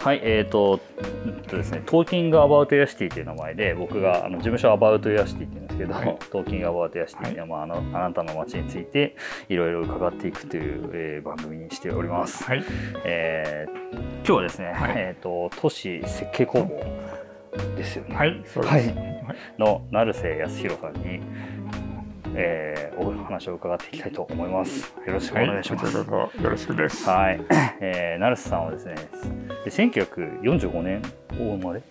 はい、えっ、と、うんとですね、トーキングアバウトヤシティという名前で、僕があの事務所アバウトヤシティって言うんですけど、はいトーキングアバウトヤシティっていまあ、あのあなたの街についていろいろ伺っていくという、えー番組にしております。はい。えー今日はですね、はいえっ、と、都市設計工房ですよね。はい。そうです。はいはいの成瀬康弘さんに、えーお話を伺っていきたいと思います。よろしくおはい。願いします。こちらこそよろしくです。はい、えー、成瀬さんはですね、で1945年お生まれ？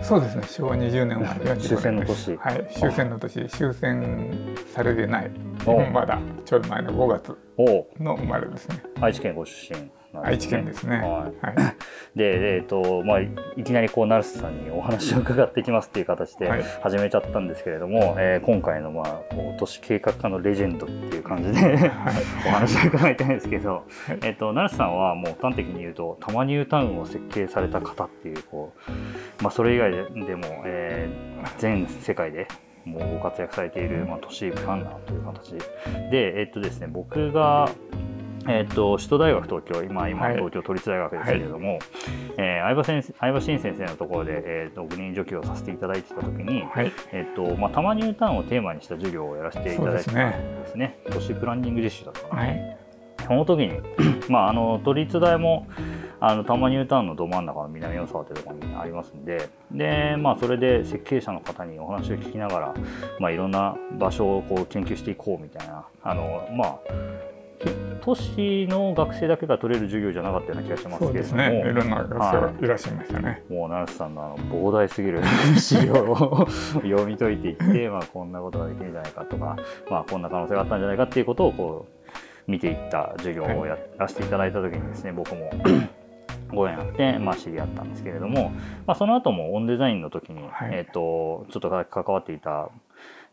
そうですね。昭和20年は45年です終戦の年はい。終戦の年、終戦されてない。おまだちょい前の5月をの生まれですね。愛知県ご出身なん愛知県ですね。ははい。い、で、でえっとまあ、いきなりこう成瀬さんにお話を伺っていきますっていう形ではい。始めちゃったんですけれども、えー今回の、まあ、こう都市計画家のレジェンドっていう感じで お話を伺いたいんですけど、はい。えっと成瀬さんはもう端的に言うと多摩ニュータウンを設計された方っていうこう、まあ、それ以外ででも、えー全世界でもうご活躍されている、まあ、都市プランナーという形で、えっとですね、僕が、えっと首都大学東京今今はい。東京都立大学ですけれども、えー相葉先生相葉真先生のところで、えー、と5人助教をさせていただいてた時に、はい。えっとまあ、多摩ニュータウンをテーマにした授業をやらせていただいてたんですね。都市プランニング実習だったかな、はい。その時に、まあ、あの都立大もあの多摩ニュータウンのど真ん中の南大沢というところにありますんでで、まあ、それで設計者の方にお話を聞きながら、まあ、いろんな場所をこう研究していこうみたいなあの、まあ、都市の学生だけが取れる授業じゃなかったような気がしますそうけれども。ですね。いろんな学生がいらっしゃいましたね。もう成瀬さんのあの膨大すぎる 資料を読み解いていって、まあ、こんなことができるんじゃないかとか、まあ、こんな可能性があったんじゃないかっていうことをこう見ていった授業をやらせていただいた時にですね僕も ご縁あって、まあ、知り合ったんですけれども、まあ、その後もオンデザインの時に、はいえっとちょっと関わっていた、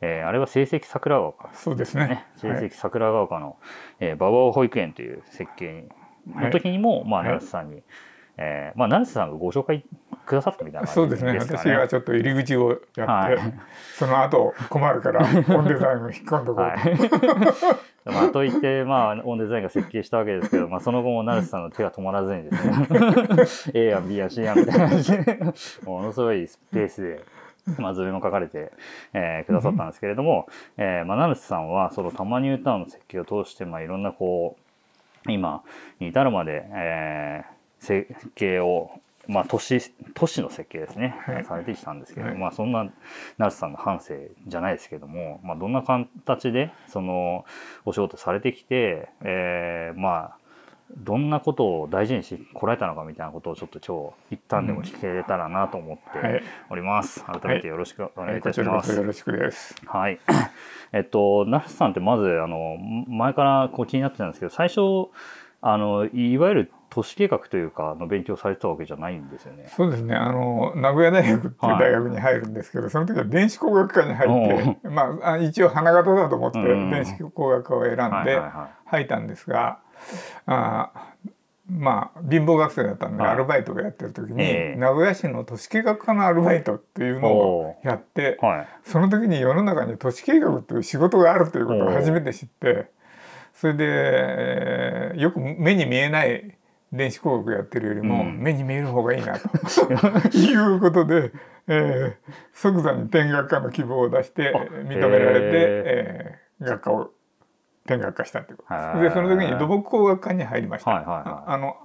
えーあれは成績桜ヶ丘そうですねね。成はい績桜ヶ丘の、えー、馬場保育園という設計の時にも、まあ、はい成瀬さんに、えーまあ、成瀬さんがご紹介くださったみたいな感じそうですね。ですか私がちょっと入り口をやって、はいその後困るからオンデザインを引っ込んどこう。はい。まあ、といって、まあ、オンデザインが設計したわけですけど、まあ、その後も成瀬さんの手が止まらずにですね A や B や C やみたいな感じでものすごいスペースで。まあ、図面も書かれて、えーくださったんですけれども、えーまあ、成瀬さんはその多摩ニュータウンの設計を通して、まあ、いろんなこう今に至るまで、えー設計を、まあ、都市都市の設計ですね、はい。されてきたんですけど、はい。まあ、そんな成瀬さんの半生じゃないですけども、まあ、どんな形でそのお仕事されてきて、えーまあどんなことを大事にしこられたのかみたいなことをちょっと今日一旦でも聞けれたらなと思ってはい。おります。改めてよろしくお願いいたします。こそよろしくです。はい。えっと、成瀬さんってまず、あの、前からこう気になってたんですけど、最初、あの、いわゆる都市計画というか、の勉強されてたわけじゃないんですよね。そうですね。あの名古屋大学っていう大学に入るんですけど、その時は電子工学科に入って、まああ一応花形だと思ってうん電子工学科を選んではいはいは入ったんですが、あまあ貧乏学生だったんではい。アルバイトをやってる時に、ええ。名古屋市の都市計画科のアルバイトっていうのをやってい。はい。その時に世の中に都市計画っていう仕事があるということを初めて知ってそれで、えーよく目に見えない電子工学やってるよりも、うん。目に見える方がいいなと。いうことで、えー即座に天学科の希望を出してあ認められて、えー学科を天学科したってことでその時に土木工学科に入りました。はいはいはいあの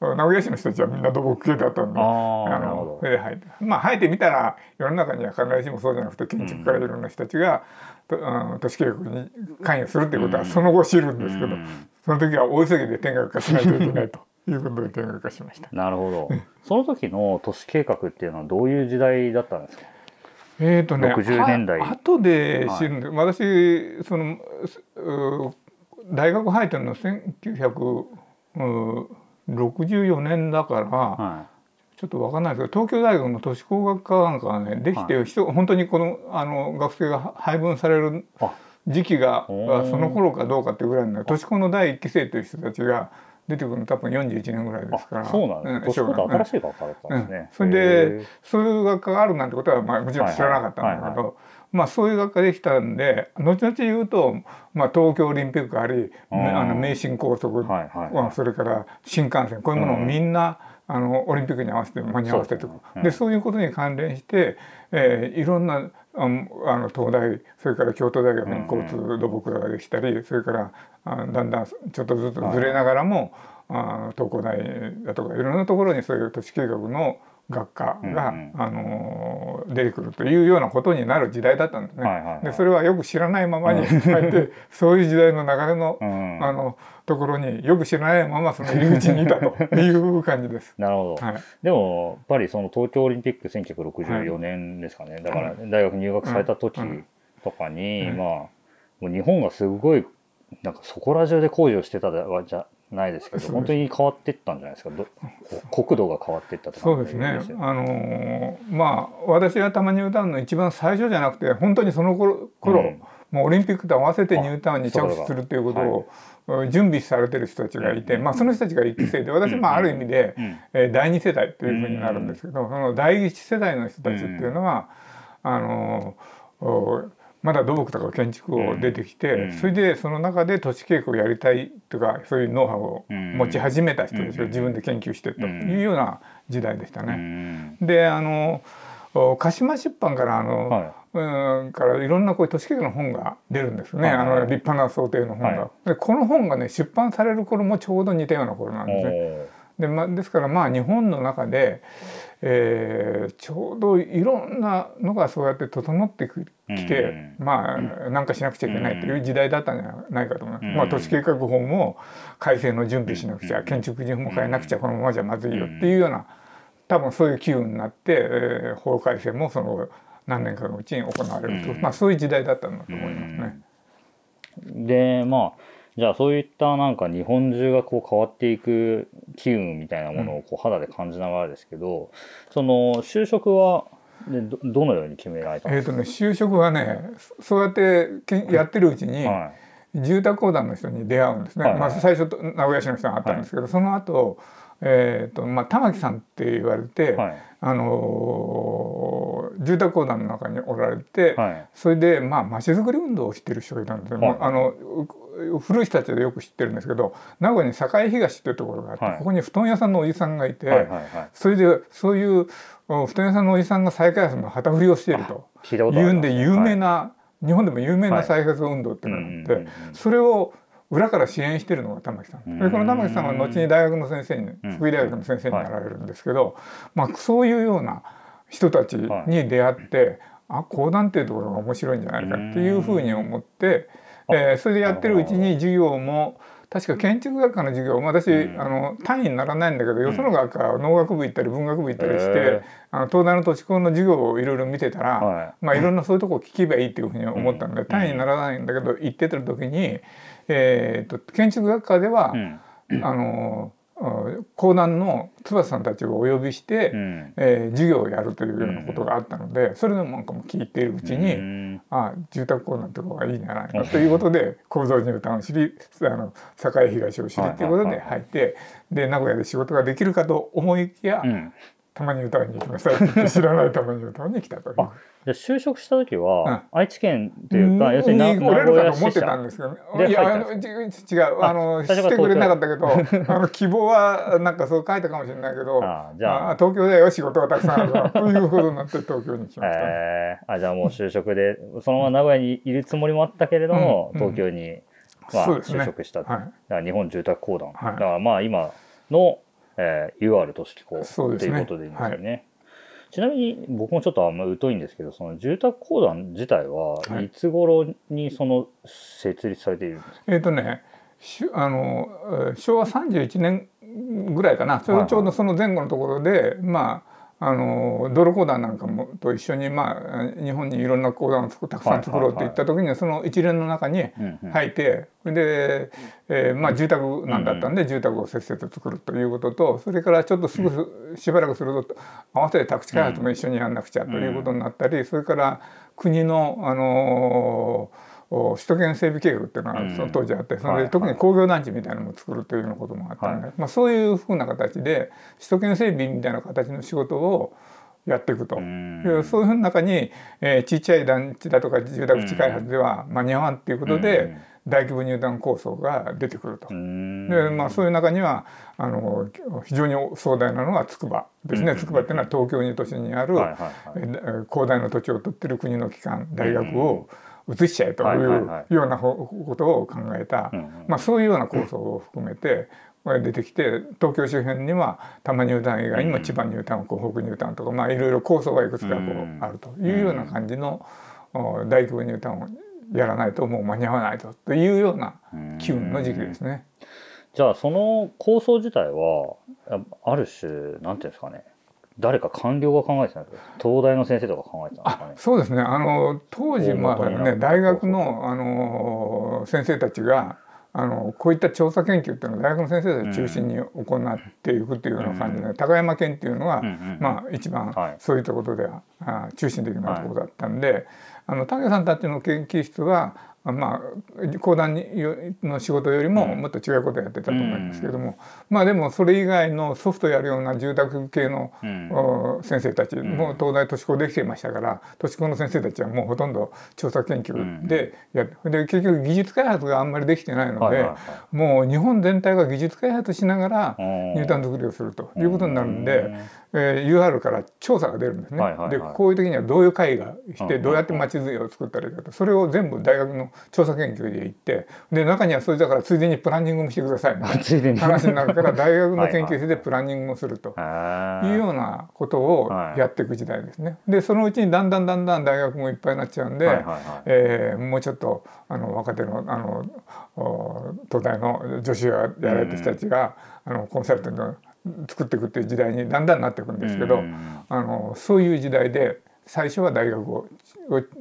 名古屋市の人たちはみんな土木系だったんで。あのそ。れで入ってまあ入ってみたら世の中には必ずしもそうじゃなくて建築からいろんな人たちが、とあの都市計画に関与するっていうことはその後知るんですけど、うんその時は大急ぎで天学化しないといけないということで天学化しました。なるほど。その時の都市計画っていうのはどういう時代だったんですか？えーとね、60年代。は後で知るんで、私そのう大学入ったの1964年だから、はちょっとわかんないですけど東京大学の都市工学科なんかがねできて、人本当にこのあの学生が配分されるあ。時期がその頃かどうかっていうぐらいの都市工の第一期生という人たちが出てくるの多分41年ぐらいい。ですからあ、そうなんです。年子と新しい学科だったんですね。それへでそういう学科があるなんてことは、まあ、もちろん知らなかったんだけど、はいはいはいまあそういう学科できたんで後々言うと、まあ、東京オリンピックありあの名神高速、はいはいまあそれから新幹線こういうものをみんな、あのオリンピックに合わせて間に合わせてとか。そうでそういうことに関連して、えーいろんなあのあの東大それから京都大学に交通土木ができたり、それからあだんだんちょっとずつずれながらも、あ東工大だとかいろんなところにそういう都市計画の学科が、うん。あの出てくるというようなことになる時代だったんですね。でそれはよく知らないままに入って そういう時代の流れの,、うん。あのところによく知らないままその入り口にいたという感じです。なるほど、はい。でもやっぱりその東京オリンピック1964年ですかね、だから大学入学された時うんとかに、うんまあもう日本がすごいなんかそこら中で工事をしてたわじゃないですけど本当に変わっていったんじゃないですか。国土が変わっていったってそう感じですね。よ。あのーまあ私がたまに歌うの一番最初じゃなくて本当にその頃頃、うんもうオリンピックと合わせてニュータウンに着手するということを、準備されてる人たちがいて、うんまあその人たちが一期生で私うんまあある意味で、うん。えー第二世代というふうになるんですけど、その第一世代の人たちっていうのは、あのまだ土木とか建築を出てきて、うんそれでその中で都市計画をやりたいとかそういうノウハウを持ち始めた人たちが自分で研究してというような時代でしたうね。んであのお鹿島出版からあの、はうんからいろんなこういう都市計画の本が出るんですね、あの立派な想定の本が、はでこの本がね出版される頃もちょうど似たような頃なんいですね。でまですからまあ日本の中で、えーちょうどいろんなのがそうやって整ってききて、まあなんかしなくちゃいけないという時代だったんじゃないかと思います。うん。まあ、都市計画法も改正の準備しなくちゃ、建築基準も変えなくちゃこのままじゃまずいよっていうような多分そういう機運になって、えー法改正もその何年かのうちに行われると、うん。まあそういう時代だったんだと思いますね。でまあじゃあそういったなんか日本中がこう変わっていく機運みたいなものをこう肌で感じながらですけど、その就職はでどどのように決められたんえーとね、就職はねそそうやってけやってるうちに、は住宅公団の人に出会うんですね、はいはい。まあ、最初と名古屋市の人があったんですけど、その後、えーとまあ玉木さんって言われて、いはいあのー住宅公団の中におられて、はい。それでまあ町づくり運動をしてる人がいたんですよ、はい。あのう古い人たちでよく知ってるんですけど名古屋に栄東っていうところがあって、はい。ここに布団屋さんのおじさんがいて、はいはいはい。それでそういうお布団屋さんのおじさんが再開発の旗振りをしていると聞いうんで有名な、日本でも有名はない再開発運動ってい。うのがあって、それを裏から支援しているのが玉木さん。うん。でこの玉木さんは後に大学の先生にうん。福井大学の先生になられるんですけど、まあ、そういうような人たちに出会って、あ講談っていうところが面白いんじゃないかっていうふうに思って、えーそれでやってるうちに授業も確か建築学科の授業私、うん。あの単位にならないんだけどよその学科は農学部行ったり文学部行ったりして、あの東大の都市高の授業をいろいろ見てたら、はい。まあ、いろんなそういうとこを聞けばいいっていうふうに思ったので、うん。単位にならないんだけど行ってた時に、えー、と建築学科では、うん。あのうん講談の翼さんたちをお呼びして、うん。えー授業をやるというようなことがあったので、それでもなんかも聞いているうちに、うん。あ住宅公団って方がいいんじゃないかということで構造入団を知りあの栄東を知りということで入ってで名古屋で仕事ができるかと思いきや、うんたまに歌いに行きました 知らないたまに歌いに来たとじゃあ就職した時は、うん。愛知県っていうか、要するになに来れるかと思支ってた社んですけど。ねでいやあのち違う。あのしてくれなかったけどあの希望はなんかそう書いたかもしれないけど あじゃあ。東京でよ仕事がたくさんあるからということになって東京に来ました、えー、あじゃあもう就職でそのまま名古屋にいるつもりもあったけれども、うん東京に、まあね。就職した、はい。日本住宅公団、はい。だからまあ今の、えー、UR 都市機構ていうことでいいんですよね。ちなみに僕もちょっとあんま疎いんですけどその住宅公団自体ははい。いつ頃にその設立されているんですか、えっ、とねしあのえー昭和31年ぐらいかな。ちょうどちょうどその前後のところで、まああの道路公団なんかもと一緒に、まあ、日本にいろんな公団をたくさん作ろうって言った時に、その一連の中に入ってそれで、えーまあ、住宅なんだったんで、住宅をせっせと作るということとそれからちょっとすぐしばらくすると合わせて宅地開発も一緒にやんなくちゃということになったり、それから国の、あのーお首都圏整備計画っていうのがうん。その当時あって、そはい。れで特に工業団地みたいなのも作るというようなこともあったので、はまあ、そういうふうな形で首都圏整備みたいな形の仕事をやっていくと。うん。いうそういうふうな中に、えー、ちっちゃい団地だとか住宅地開発では間に合わんっていうことで、大規模入管構想が出てくると。うん。でまあ、そういう中にはあの非常に壮大なのが筑波ですね、うん。筑波っていうのは東京に都市にある、はいはいはい。えー広大な土地を取ってる国の機関大学を移しちゃえとはいうはようなほことを考えた、まあ、そういうような構想を含めて出てきて東京周辺には多摩ニュータウン以外にも千葉ニュータウン湖北ニュータウンとか、まあ、いろいろ構想がいくつかこううんあるというような感じのお大規模ニュータウンをやらないともう間に合わないとというような機運の時期ですね。じゃあその構想自体はあある種なんていうんですかね誰か官僚が考えてたんですか東大の先生とか考えてたんですかね。あそうですね。あの当時大まあね大学のあの先生たちがあのこういった調査研究っていうのは大学の先生たち中心に行っていくっていうような感じで、高山県っていうのが、うんうんまあ一番はい。そういったことでは、あ中心的なところだったんで、あの武さんたちの研究室はあまあ講談の仕事よりもうん。もっと違うことをやってたと思いますけども、まあでもそれ以外のソフトやるような住宅系のうん。お先生たち、ん。もう東大都市高できていましたから都市高の先生たちはもうほとんど調査研究でやって、で結局技術開発があんまりできてないので、もう日本全体が技術開発しながらうん入管作りをするということになるんうん。で、えー UR から調査が出るんですね。はいはいはい。でこういう時にはどういう会がしてうんどうやって街図を作ったらいいかと。それを全部大学の調査研究で行ってで中にはそれだからついでにプランニングもしてくださいみたいな話になるから大学の研究室でプランニングもすると。い。うようなことをやっていく時代ですね。でそのうちにだんだんだんだん大学もいっぱいになっちゃうんで、はいはいはい。えーもうちょっとあの若手のあのお東大の女子がやられた人たちが、あのコンサルテントを作っていくっていう時代にだんだんなっていくんですけど、うん。あのそういう時代で最初は大学を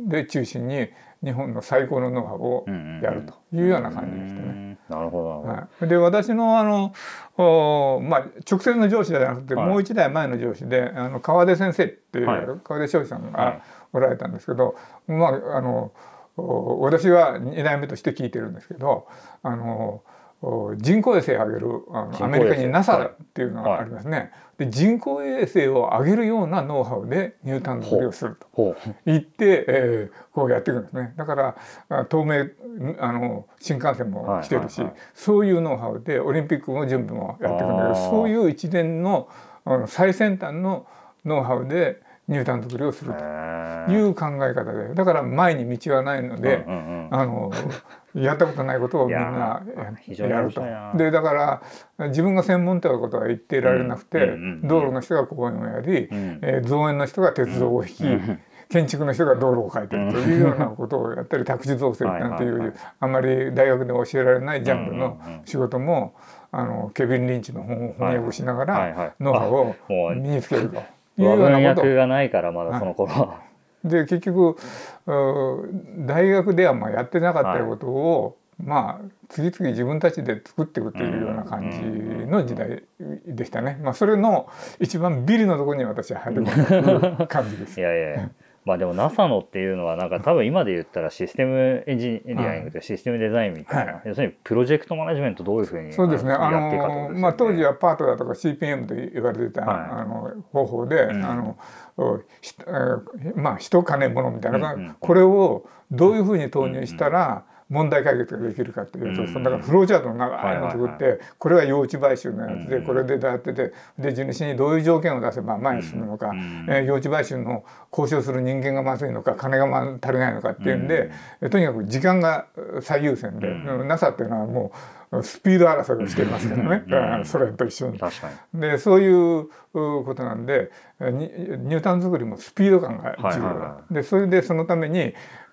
で中心に日本の最高のノウハウをやるというような感じでしたね。うん。なるほど。はい、で私のあのおまあ、直接の上司じゃなくて、はい。もう一代前の上司であの川出先生っていう、はい。川出翔さんはい。がおられたんですけど、まああのお私は2代目として聞いてるんですけどあのお人工衛星を上げるあのアメリカにはい。NASA っていうのがありますね。で人工衛星を上げるようなノウハウでニュータン作りをすると。ほう。行って、えーこうやっていくんですね。だからあ東名あの新幹線も来てるし、はいはい。はいそういうノウハウでオリンピックの準備もやっていくんだけどそういう一連のあの最先端のノウハウでニュータン作りをすると。いう考え方でだから前に道はないので、うんうんうんあのやったことないことをみんいなやると。でだから自分が専門ということは言っていられなくて、うんうんうん道路の人が公園をやり、うん。えー造園の人が鉄道を引き、うん建築の人が道路を描いてるというようなことをやったり宅地造成なんていはいはいあまり大学で教えられないジャンルのうんうんうん。仕事もあのケビン・リンチの本を翻訳しながらノウハウを身につけるとう文訳がないからまだその頃は。で結局う大学ではまあやってなかったことを、まあ次々自分たちで作っていくというような感じの時代でしたね。まあそれの一番ビリのところに私は入り込んだ感じです いやいやまあでも NASA のっていうのはなんか多分今で言ったらシステムエンジニアリングとシステムデザインみたいな、はい。要するにプロジェクトマネジメントどういうふうにそうですね。ねのまあ当時はパートだとか CPM と言われてた、はい。あの方法で、ん。あのまあ人金物みたいな、うんうん。これをどういうふうに投入したら問題解決ができるかというと、うん。そのだからフローチャートの長いのを作って、はいこれは用地買収のやつで、うん。これでやっててで地主にどういう条件を出せば前に進むのか、うん。えー用地買収の交渉する人間がまずいのか金がま足りないのかっていうんで、えとにかく時間が最優先で、う NASA っていうのはもうスピード争いをしていますからね、うんソ連と一緒に。でそういうことなんでニュータン作りもスピード感が重要。でそれでそのために、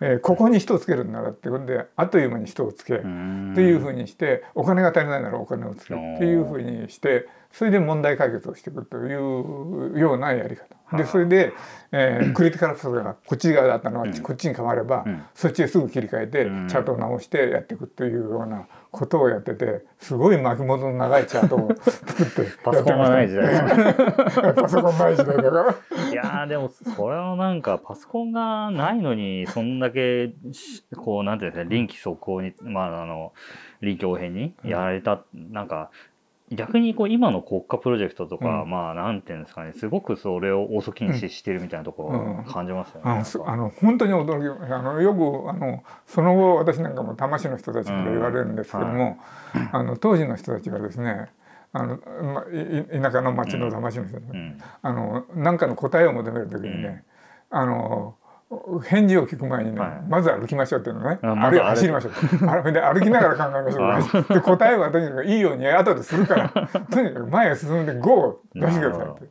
えーここに人をつけるんならっていうことであっという間に人をつけ、っていうふうにしてお金が足りないならお金をつけっていうふうにしてそれで問題解決をしていくというようなやり方。でそれで、えークリティカルファスがこっち側だったのがこっちに変われば、うん。そっちへすぐ切り替えてうん。チャートを直してやっていくというようなことをやっててすごい巻き戻の長いチャートを作って パソコンがない時代。パソコンない時代だから。いやーでもそれはなんかパソコンがないのにそんだけしこうなんていうんですか臨機速攻にまああの臨機応変にやられた、なんか逆にこう今の国家プロジェクトとか、うん。まあなんていうんですかねすごくそれを遅きに視してるみたいなところうん。を感じますよね。あのすあの本当に驚きあのよくあのその後私なんかも多摩市の人たちから言われるんですけども、あの当時の人たちはですねあの、ま、いい田舎の町の多摩市の人たち、うん。あの何かの答えを求める時にね、あの返事を聞く前にね、はい。まず歩きましょうっていうのね、ああるいは走りましょう。で歩きながら考えましょう。で答えはとにかくいいように後でするから。とにかく前へ進んで GO を出してくださいって。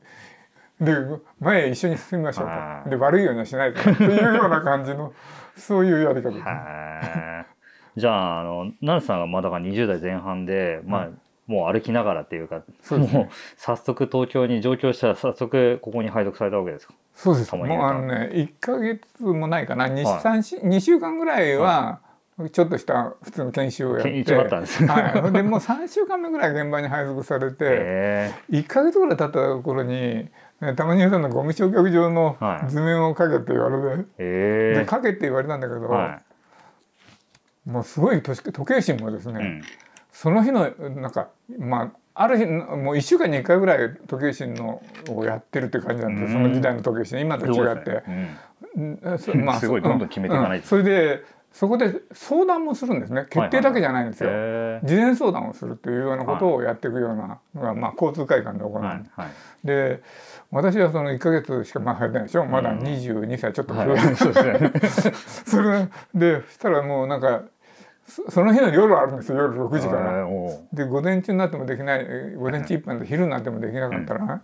で前へ一緒に進みましょうはい。とで悪いようにはしないとっていうような感じのそういうやり方。ですじゃああのナルさんがまあだから20代前半で、まあもう歩きながらっていうかそうねもう早速東京に上京したら早速ここに配属されたわけですか？そうです。もうあのね1ヶ月もないかな？2, はい三週2週間ぐらいはちょっとした普通の研修をやって。一応あったんですね。はい、でもう3週間目ぐらい現場に配属されてへ1ヶ月ぐらい経った頃にねたまにさんのゴミ焼却場のはい図面をかけって言われて、えへでかけって言われたんだけど、はもうすごい時時計心もですい。ね、うん。その日のなんかまあある日もう1週間に1回ぐらい時計心のをやってるって感じなんですその時代の時計心今と違って。まあすごいどんどん決めていかないと。うんそれでそこで相談もすするんですね。決定だけじゃないんですよ、へ事前相談をするというようなことをやっていくようなのが、まあ、交通会館で行う、ーはいはい。で私はその1ヶ月しかまてないでしょ。まだ22歳ちょっとはい。古い、それで そしたらもうなんかそその日の夜あるんですよ。夜6時から。で午前中になってもできないえー午前中一般で昼になってもできなかったら、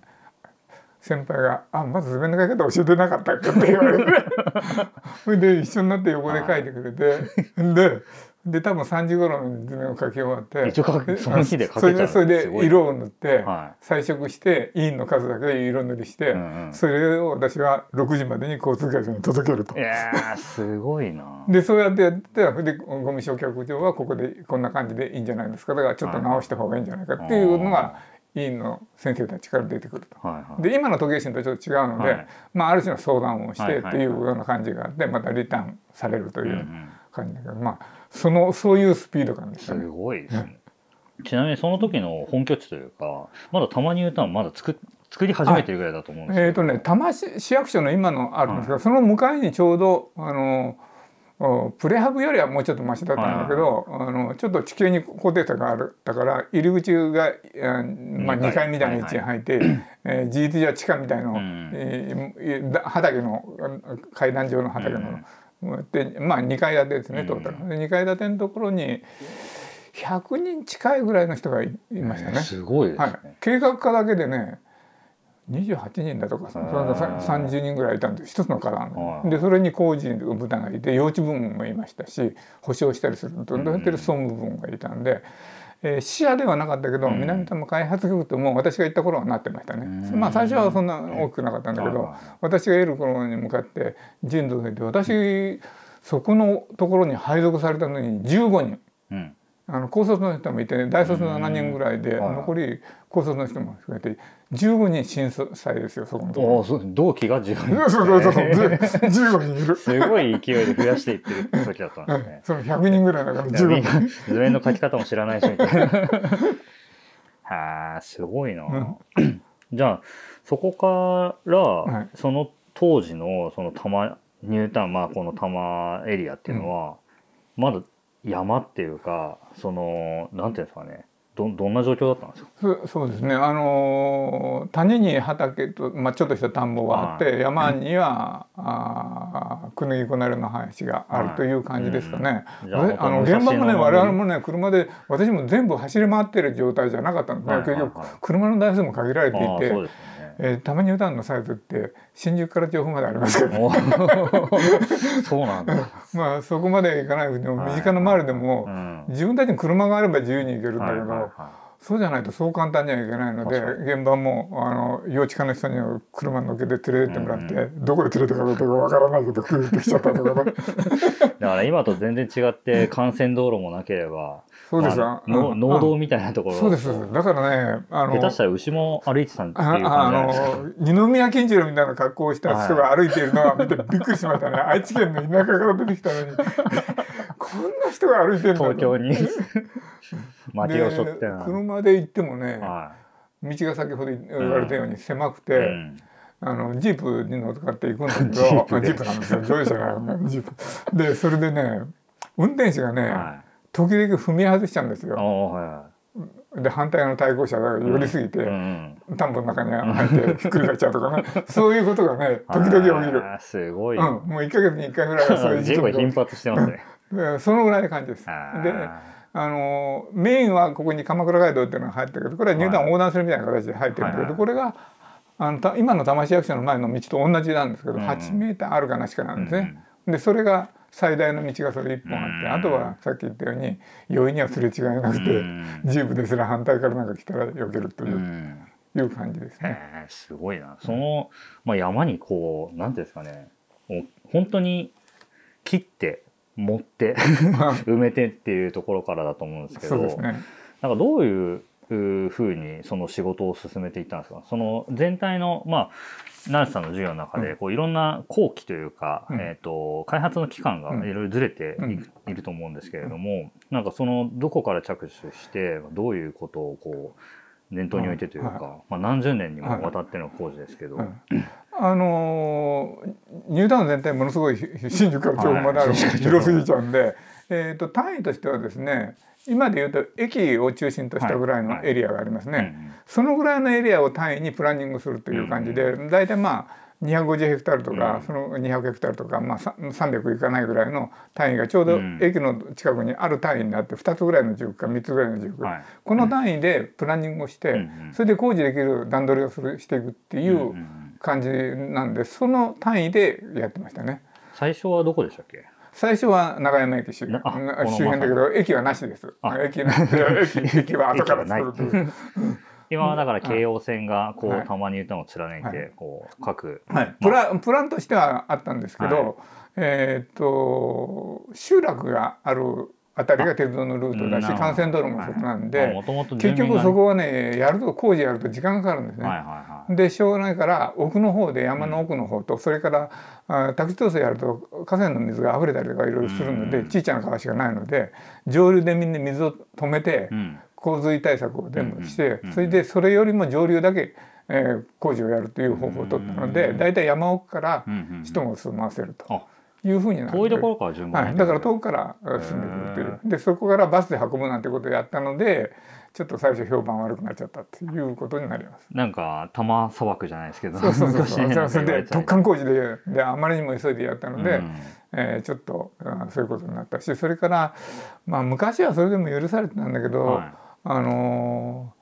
先輩が「あまず図面の書き方教えてなかったっけ?」って言われて。それで一緒になって横で書いてくれて。でで多分3時頃に図面を書き終わってその日で書けちゃうそれでそれで色を塗っては彩色して印の数だけ色塗りして、うんうん。それを私は6時までに交通会社に届けると。い。やーすごいな。でそうやってやってそれでゴミ焼却場はここでこんな感じでいいんじゃないですか。だからちょっと直した方がいいんじゃないかっていうのが委員の先生たちから出てくると。はいはい。で今の時計心とちょっと違うので、はい。まあ、ある種の相談をしてっていうような感じがあってまたリターンされるという感じだけど、まあそのそういうスピード感ですすよね。ごいですね。ちなみにその時の本拠地というか、まだたまに言うたんまだ作っ作り始めてるぐらいだと思うんですけど。えーとね、多摩市市役所の今のあるんですけど、その向かいにちょうどあのおプレハブよりはもうちょっとマシだったんだけど、あのちょっと地形に高低差があるだから入り口が、えーまあ、二階2階みたいな位置に入って、えー事実上地下みたいの、うんえーだ畑のあ階段状の畑の、でまあ2階建てですねトータル。で2階建てのところに100人近いぐらいの人がいいましたね。すごいですね。はい、計画課だけでね28人だとかそれがさ30人ぐらいいたんです一つの課団はいでそれに工事の部隊がいて幼稚部門もいましたし保証したりするとどうやってる総務部門がいたんで。えー、視野ではなかったけど、うん。南多摩開発局とも私が行った頃はなってましたね、うん。まあ最初はそんな大きくなかったんだけど、私がいる頃に向かって人道で私そこのところに配属されたのに15人。うん。あの高卒の人もいて、ね、大卒の7人ぐらいではい残り高卒の人も含めて15人審査ですよそこのとこそう同期が自分ろ。そうそうそうそう15人いる。すごい勢いで増やしていってる時だったんですね。その100人ぐらいだからいやみん15な人。図面の書き方も知らないしみたいな。はあすごいな。じゃあそこから、はいその当時のその多摩ニュータウンまあこの多摩エリアっていうのは、まだ山っていうかそのなんていうんですかねどどんな状況だったんですか？そそうですね。あのー谷に畑とまあちょっとした田んぼがあって、山にはあークヌギコナレの林があるという感じですかね。うんじゃあの現場もね我々もね車で私も全部走り回ってる状態じゃなかったんですね。はいはいはい結局車の台数も限られていて。えー、たまに歌のサイズって新宿から調布までありますけど、お そうなんだ。まあそこまで行かないでもはい身近な周りでもうん。自分たちに車があれば自由に行けるんだけど、はいはいはい。そうじゃないとそう簡単にはいけないので確現場もあの幼稚科の人に車に乗っけて連れてってもらって、どこで連れてかれたかわからないけど連れてきちゃったとかね。だから今と全然違って幹線道路もなければ、そうですまあ農道みたいなところ。そうですだからねあの下手したら牛も歩いてたっていうああ感じじゃないですか。の二宮金次郎みたいな格好をした人が歩いているのは見てびっくりしましたね。愛知県の田舎から出てきたのに。こんな人が歩いてるんだと東京に。で車で行ってもね、は道が先ほど言われたように狭くい、て、うん。あのジープに乗っかって行くんだけどジープなんですよ。乗用車がねジープ。でそれでね運転手がね、はい時々踏み外しちゃうんですよ。で反対の対向車が寄りすぎて、うん。田んぼの中に入ってひっくり返っちゃうとかね。そういうことがね時々起きる。すごい、うん、もう1ヶ月に1回ぐらいはそういう 事故頻発してますね。でそのぐらいの感じです。であのメインはここに鎌倉街道っていうのが入ってるけどこれは入団横断するみたいな形で入ってるんだけど、これがあのた今の多摩市役所の前の道と同じなんですけど、うん。8メーターあるかなしかなんですね。でそれが最大の道がそれ1本あって、うん。あとはさっき言ったように容易にはすれ違いなくて、うん。ジープですら反対からなんか来たら避けるという,、うん。いう感じですね。すごいな。その、まあ、山にこうなんていうんですかね。本当に切って持って 埋めてっていうところからだと思うんですけどね。なんかどういううふうにその仕事を進めていったんですか？その全体のまあ成瀬さんの授業の中でうん。こういろんな後期というか、うん。えー、と開発の期間がうん。いろいろずれてい,、ると思うんですけれども、なんかそのどこから着手してどういうことをこう念頭に置いてというか、はまあ、何十年にもわたっての工事ですけど、うんあのーニュータウン全体ものすごい新宿から調布まであるはい。広すぎちゃうんで、えー、と単位としてはですね今でいうと駅を中心としたぐらいのエリアがありますね、うんそのぐらいのエリアを単位にプランニングするという感じで、大体まあ250ヘクタールとか、うん。その200ヘクタールとか、まあ、さ300いかないぐらいの単位がちょうどうん。駅の近くにある単位になって2つぐらいの塾か3つぐらいの塾、はい。この単位でプランニングをして、うんうんそれで工事できる段取りをするしていくっていうんううん。感じなんでその単位でやってましたね。最初はどこでしたっけ？最初は長山駅周なあなこの周辺だけど駅はなしです。あ。駅な駅 駅は後から作るという。今はだから京王線がこう、はい。たまに歌を貫いて、はい。こう各、はい、プラプランとしてはあったんですけど、はい。えーっと集落があるあたりが鉄道のルートだし幹線道路もそこなんで、結局そこはねやると工事やると時間がかかるんですね。はいはいはい。でしょうがないから奥の方で山の奥の方と、それからあ宅地調整やると河川の水が溢れたりとかいろいろするので、うん。小さな川しかないので上流でみんな水を止めて、うん。洪水対策を全部して、うんそれでそれよりも上流だけ、えー工事をやるという方法を取ったので、うんだいたい山奥から人を住まわせると。あいうふうになって遠いところから順番はい、にだから遠くから住んでくるという。でそこからバスで運ぶなんてことをやったのでちょっと最初評判悪くなっちゃったっていうことになります。なんか多摩砂漠じゃないですけどそうそうそうそう。それで突貫工事でであまりにも急いでやったので、うん。えーちょっとあそういうことになったしそれから、まあ、昔はそれでも許されてたんだけど、はあのー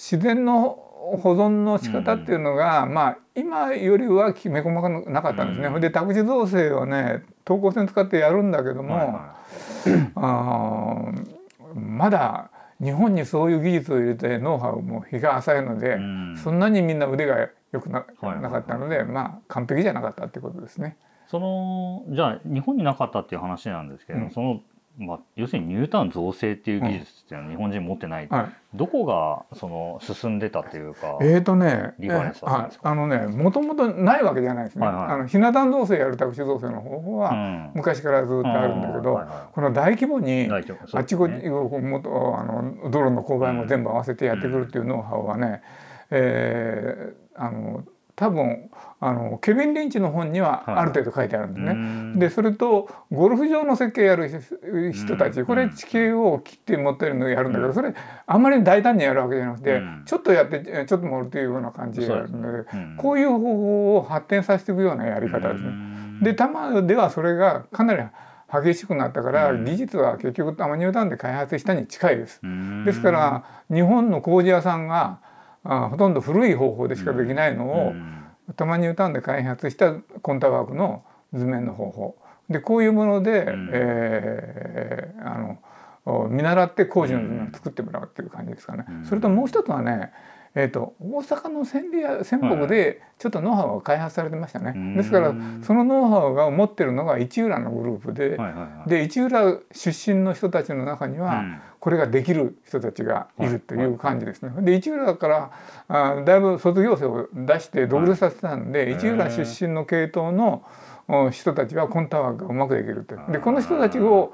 自然の保存の仕方っていうのが、まあ今よりはきめ細かくなかったんですね。うんで宅地造成はね等高線使ってやるんだけども、いはあーまだ日本にそういう技術を入れてノウハウも日が浅いので、うん。そんなにみんな腕が良くな,、はいなかったのでまあ完璧じゃなかったってことですね。そのじゃあ日本になかったっていう話なんですけど、うん。その、まあ、要するにニュータウン造成っていう技術っていうのは日本人持ってない、はい、どこがその進んでたっていうか、えーとね、リファレンスああのねもともとないわけじゃないですね。はいはい。あのひな壇造成やる宅地造成の方法はうん。昔からずっとあるんだけど、はいはこの大規模にあっちこっちもっとあの道路の勾配も全部合わせてやってくるっていうノウハウはね、えーあの多分あのケビン・リンチの本にははい。ある程度書いてあるんですね。うん。でそれとゴルフ場の設計やる人たちうん。これ地形を切って持ってるのやるんだけどそれあんまり大胆にやるわけじゃなくてうん。ちょっとやってちょっと盛るというような感じでやるのでうん。こういう方法を発展させていくようなやり方ですね。ねで多摩ではそれがかなり激しくなったからうん。技術は結局多摩ニュータウンで開発したに近いです。うん。ですから日本の工事屋さんがあほとんど古い方法でしかできないのをうん。多摩ニュータウンで開発したコンタワークの図面の方法。でこういうもので、うん。えーあのお見習って工事の図面を作ってもらうっていう感じですかね。うん。それともう一つはねえー、と大阪の千里や仙北でちょっとノウハウが開発されてましたね。うん。ですからそのノウハウが持ってるのが市浦のグループで、はいはいはい。で市浦出身の人たちの中には、うん。これができる人たちがい。るという感じですね。で市浦からあだいぶ卒業生を出して独立させたんで、はい市浦出身の系統のお人たちはコンタワーがうまくできると。でこの人たちを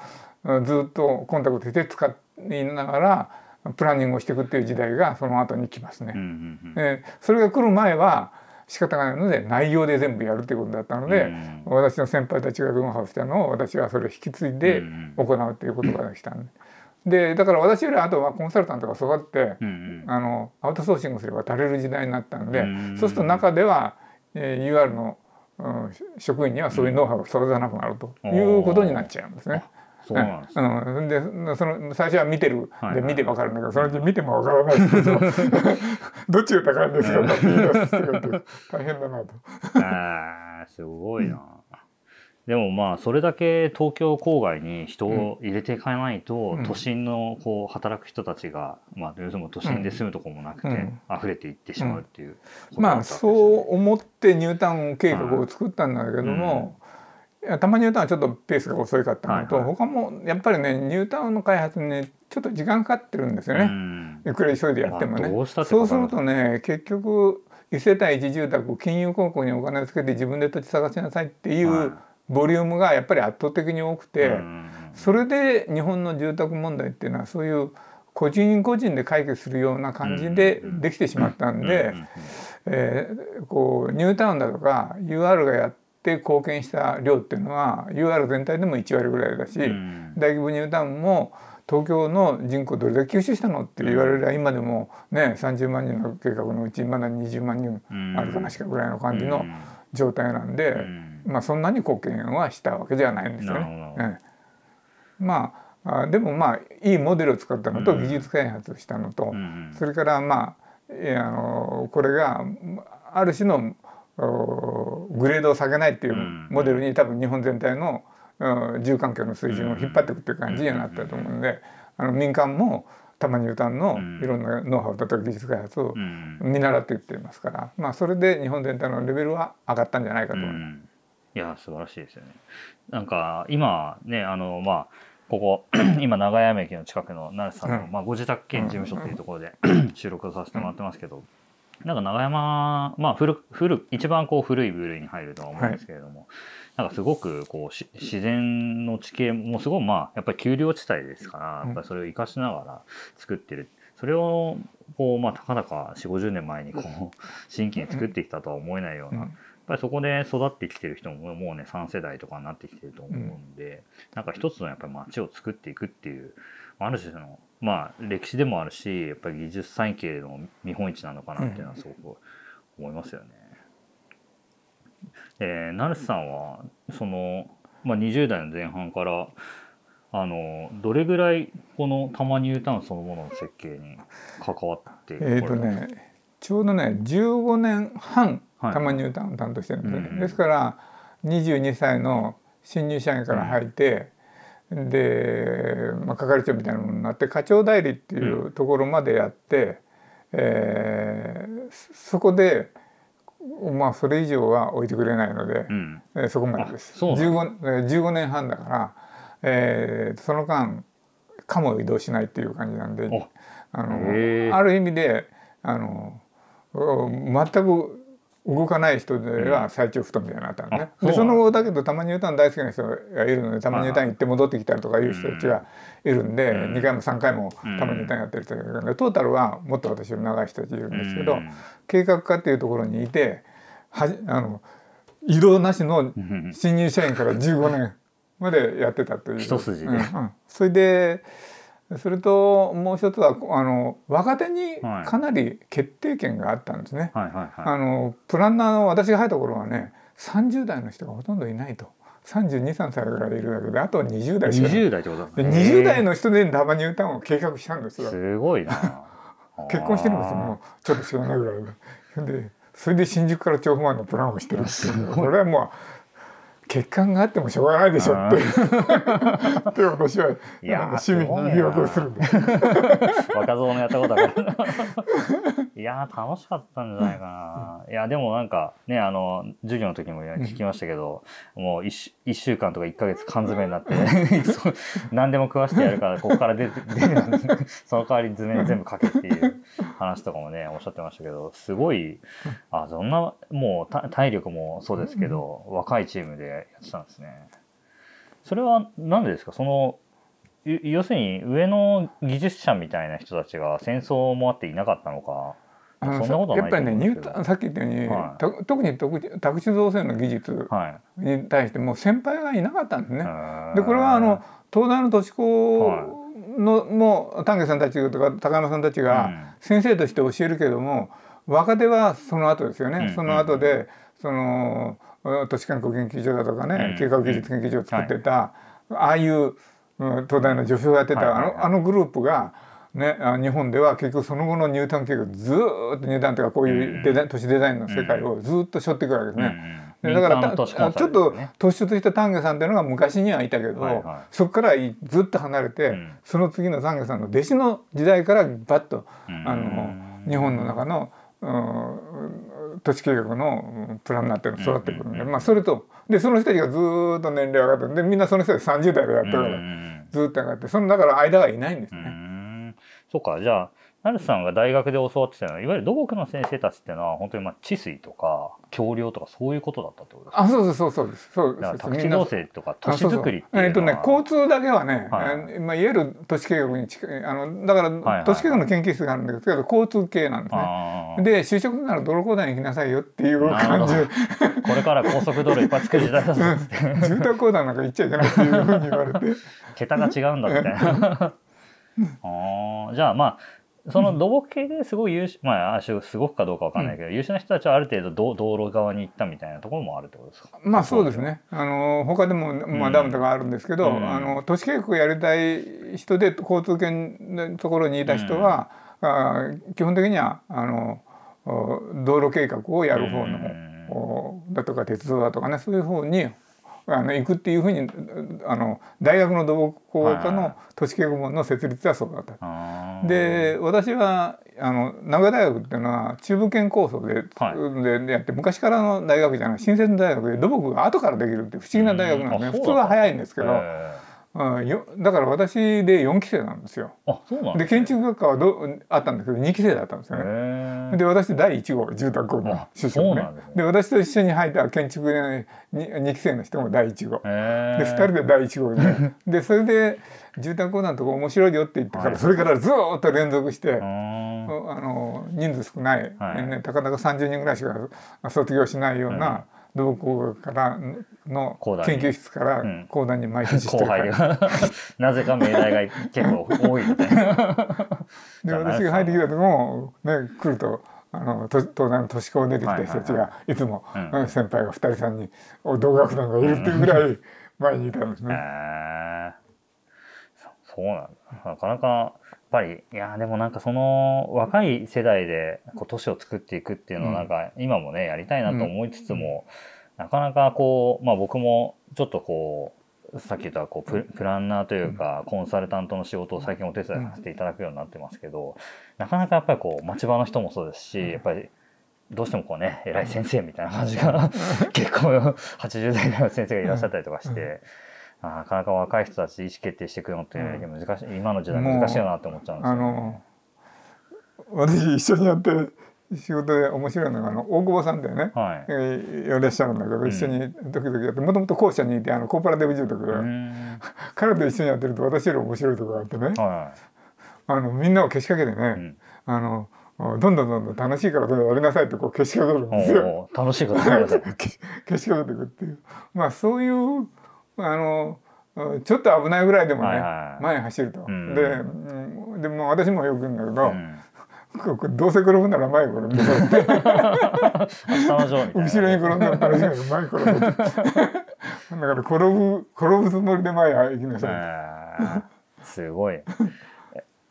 ずっとコンタクトして使いながらプランニングをしていくっていう時代がその後に来ますね。うんうんうん。えーそれが来る前は仕方がないので内容で全部やるということだったので、うん。私の先輩たちがノウハウしたのを私はそれを引き継いでうん行うということができたんで。でだから私よりあとはコンサルタントが育って、うんうん。あのアウトソーシングすれば足れる時代になったので、うんそうすると中では、えー UR の、うん職員にはそういうノウハウを育てなくなるということになっちゃうんですね。そうなんです。ね。うん、でその最初は見てる。はいで見てわかるんだけど、そのうち見てもわからないですけど。どっちが高いんですかって言い出すって大変だなと。あーすごいな。でもまあそれだけ東京郊外に人を入れていかないと、うん。都心のこう働く人たちが、まあ、要するに都心で住むとこもなくて、うん。溢れていってしまうっていうことだまあったわけですそう思ってニュータウン計画を作ったんだけども、たまニュータウンはちょっとペースが遅いかったのと、はいはい。他もやっぱりねニュータウンの開発にねちょっと時間かかってるんですよね。うん。いくら急いでやってもね。まあてそうするるとね結局一世帯一住宅金融公庫にお金をつけて自分で土地探しなさいっていはい。うボリュームがやっぱり圧倒的に多くて、うん。それで日本の住宅問題っていうのはそういう個人個人で解決するような感じでうんできてしまったんで、えーこうニュータウンだとか UR がやって貢献した量っていうのは UR 全体でも1割ぐらいだし、うん。大規模ニュータウンも東京の人口どれだけ吸収したのって言われれば今でもね30万人の計画のうちまだ20万人あるかなしかぐらいの感じの状態なんで、うん。まあそんなに貢献はしたわけじゃないんですよね。ど。ええ。まああでもまあいいモデルを使ったのとうん。技術開発をしたのと、それからまああのこれがある種のおグレードを下げないっていううんモデルに多分日本全体のうん住環境の水準を引っ張っていくっていう感じにはなったと思うんであの民間もたまに歌のうん。いろんなノウハウだとか技術開発をうん。見習っていっていますから、まあ、それで日本全体のレベルは上がったんじゃないかと思います。うん。いや素晴らしいですよね。なんか今ねあのまあここ 今長屋駅の近くの成瀬さんの、うん。まあ、ご自宅兼事務所っていうところで 収録をさせてもらってますけど、なんか長山まあ古古一番こう古い部類に入るとは思うんですけれども、なんかすごくこうし自然の地形もすごいまあやっぱり丘陵地帯ですからうん。やっぱりそれを生かしながら作ってる。それをこうまあたかだか4 5 0年前にこう 新規に作ってきたとは思えないような、うん。やっぱりそこで育ってきてる人ももうね3世代とかになってきてると思うんで、なんか一つのやっぱり街を作っていくっていうある種のまあ歴史でもあるしやっぱり技術産経の見本市なのかなっていうのはすごく思いますよね。えー、成瀬さんはその、まあ、20代の前半からあのどれぐらいこの多摩ニュータウンそのものの設計に関わってえーとねちょうどね15年半はい。たまニュータウンを担当してるんですね、うんうんですから22歳の新入社員から入って、で、まあ、係長みたいなものになって課長代理っていうところまでやって、えーそそこでまあそれ以上は置いてくれないので、うん。えーそこまでです。あそうなん 15, えー15年半だから、えーその間かも移動しないっていう感じなんであのある意味であのうん全く動かない人では最長不当みたいになったのね、うなんだでその後だけどたまに歌大好きな人がいるのでたまに歌行って戻ってきたりとかいう人たちがいるんで、うん。2回も3回もうんたまに歌やってる人がいるのでトータルはもっと私より長い人たちいるんですけど、うん。計画課っていうところにいてはじあの移動なしのうん。新入社員から15年までやってたという。一筋で。うんうん。それでそれともう一つはあの若手にはい。かなり決定権があったんですね。あのプランナーの私が入った頃はね30代の人がほとんどいないと。323歳ぐらいいるだけであとは20代しか。いない20代ってことだでね20代の人でダバニュータウンを計画したんですよ。すごいな。結婚してるんですよもう。ちょっと知らないぐらいで。でそれで新宿から調布までのプランをしてるっていう。これはもう欠陥があってもしょうがないでしょって って私はいやーあの市民に言い訳をする。んです。若造のやったことだからいやー楽しかったんじゃないかな。いやでもなんかねあの授業の時も聞きましたけど、もう 1, 一週間とか1ヶ月缶詰になって 何でも食わしてやるからここから出て 出るその代わり図面全部書けっていう話とかもねおっしゃってましたけどすごいあそんなもうた体力もそうですけど、若いチームでやってたんですね。それは何でですか？そのゆ要するに上の技術者みたいな人たちが戦争もあっていなかったのか？あのそんなことはないやっぱりねニュータンさっき言ったように、はいと特に特宅地造成の技術はいに対してもう先輩がいなかったんですね。ででこれはあの東大の都市高の、もう丹下さんたちとか高山さんたちが先生として教えるけれども、若手はその後ですよね、うん。その後でその都市観光研究所だとかね、うん。計画技術研究所を作ってた、ああいう、うん東大の助手をやってた、はいはいはい。あのあのグループが。ね、あ日本では結局その後のニュータン計画ずーっとニュータンというかこういうデザイン、都市デザインの世界をずーっと背負っていくわけですね。でだからたちょっと突出した丹下さんっていうのが昔にはいたけど、はいはい。そこからずっと離れて、うん。その次の丹下さんの弟子の時代からバッと、うん。あの日本の中の、うん、都市計画のうんプランになってるの育ってくるんで、うんまあそれとでその人たちがずーっと年齢上がってでみんなその人たち30代でやってるから、ずーっと上がってそのだから間がいないんですね。そうかじゃあ成瀬さんが大学で教わってたのはいわゆる土木の先生たちっていうのは本当にまあ治水とか橋梁とかそういうことだったってことですか？あそうそうそうです。そうです。宅地造成とか都市づくりっていうのはえっとね交通だけはね、はい。えまあいわゆる都市計画に近いあのだから、はいはい。都市計画の研究室があるんですけど交通系なんですね。で就職なら泥工大に行きなさいよっていう感じ。でこれから高速道路いっぱい作る時代だぞって。住宅公団なんか行っちゃいけないっていうふうに言われて。桁が違うんだみたいなあー。じゃあまあその土木系ですごい優秀まああすごくかどうかわかんないけど、優秀な人たちはある程度道道路側に行ったみたいなところもあるってことですか？まあそうですね。あの他でも、まあ、ダムとかあるんですけど、うん。あの都市計画をやりたい人で交通圏のところにいた人は、あ基本的にはあのお道路計画をやる方の、うん。おだとか鉄道だとかねそういう方にあの行くっていうふうにあの大学の土木工科はい。の都市計画部の設立はそうだった。で私はあの名古屋大学っていうのは中部圏構想で,、はでやって昔からの大学じゃない新設大学で土木が後からできるって不思議な大学なんですね、普通は早いんですけど、へうんよだから私で4期生なんですよ。ーあそうなんで建築学科はどあったんだけど2期生だったんですよね。で私第1号住宅工のあ就職ね。ですね。で私と一緒に入った建築で2期生の人も第1号。で2人で第1号 ででそれで住宅公団のとこ面白いよって言ってから、はい。それからずーっと連続して、うー。んあの人数少ない、はい。ね、たかだか30人ぐらいしか卒業しないような土木工学からの研究室からうん。講談に毎年して後るから、輩 がなぜか命題が結構多いみたいな。で私が入ってきた時も、ね、来ると。あのと東大の都市高出てきた人たちがいつも、うん。うん先輩が2人3人同学年がいるっていうぐらい前にいたんですね。へー。そそうなんだ。なかなかぱりいやでもなんかその若い世代でこう都市を作っていくっていうのをなんか今もねやりたいなと思いつつも、なかなかこうまあ僕もちょっとこうさっき言ったこうププランナーというかコンサルタントの仕事を最近お手伝いさせていただくようになってますけどなかなかやっぱりこう町場の人もそうですしやっぱりどうしてもこうね偉い先生みたいな感じが 結構80代ぐらいの先生がいらっしゃったりとかして。あなかなか若い人たちで意思決定していくのって難しい、今の時代難しいよなって思っちゃうんですあよ、ね。の私一緒にやってる仕事で面白いのがあの大久保さんだよね、はい。えーいらっしゃるんだけど、ん一緒に時々やってもともと校舎にいてあのコーパラティブ住宅で、うーん 彼と一緒にやってると私より面白いところがあってねはあのみんなをけしかけてね、んあのどんどんどんどん楽しいからどんどんやりなさいってこうけしかけるんい。ですよ。楽しいことやりなさい。けけしかけていくっていうまあそういうあのちょっと危ないぐらいでもね、はいはい。前に走ると、うん。でうん。でも私もよく言うんだけど、うん。どうせ転ぶなら前転んで。後ろに転んだら楽しい前に転ぶだから転ぶ転ぶつもりで前へ行きなさい、えーすごい。え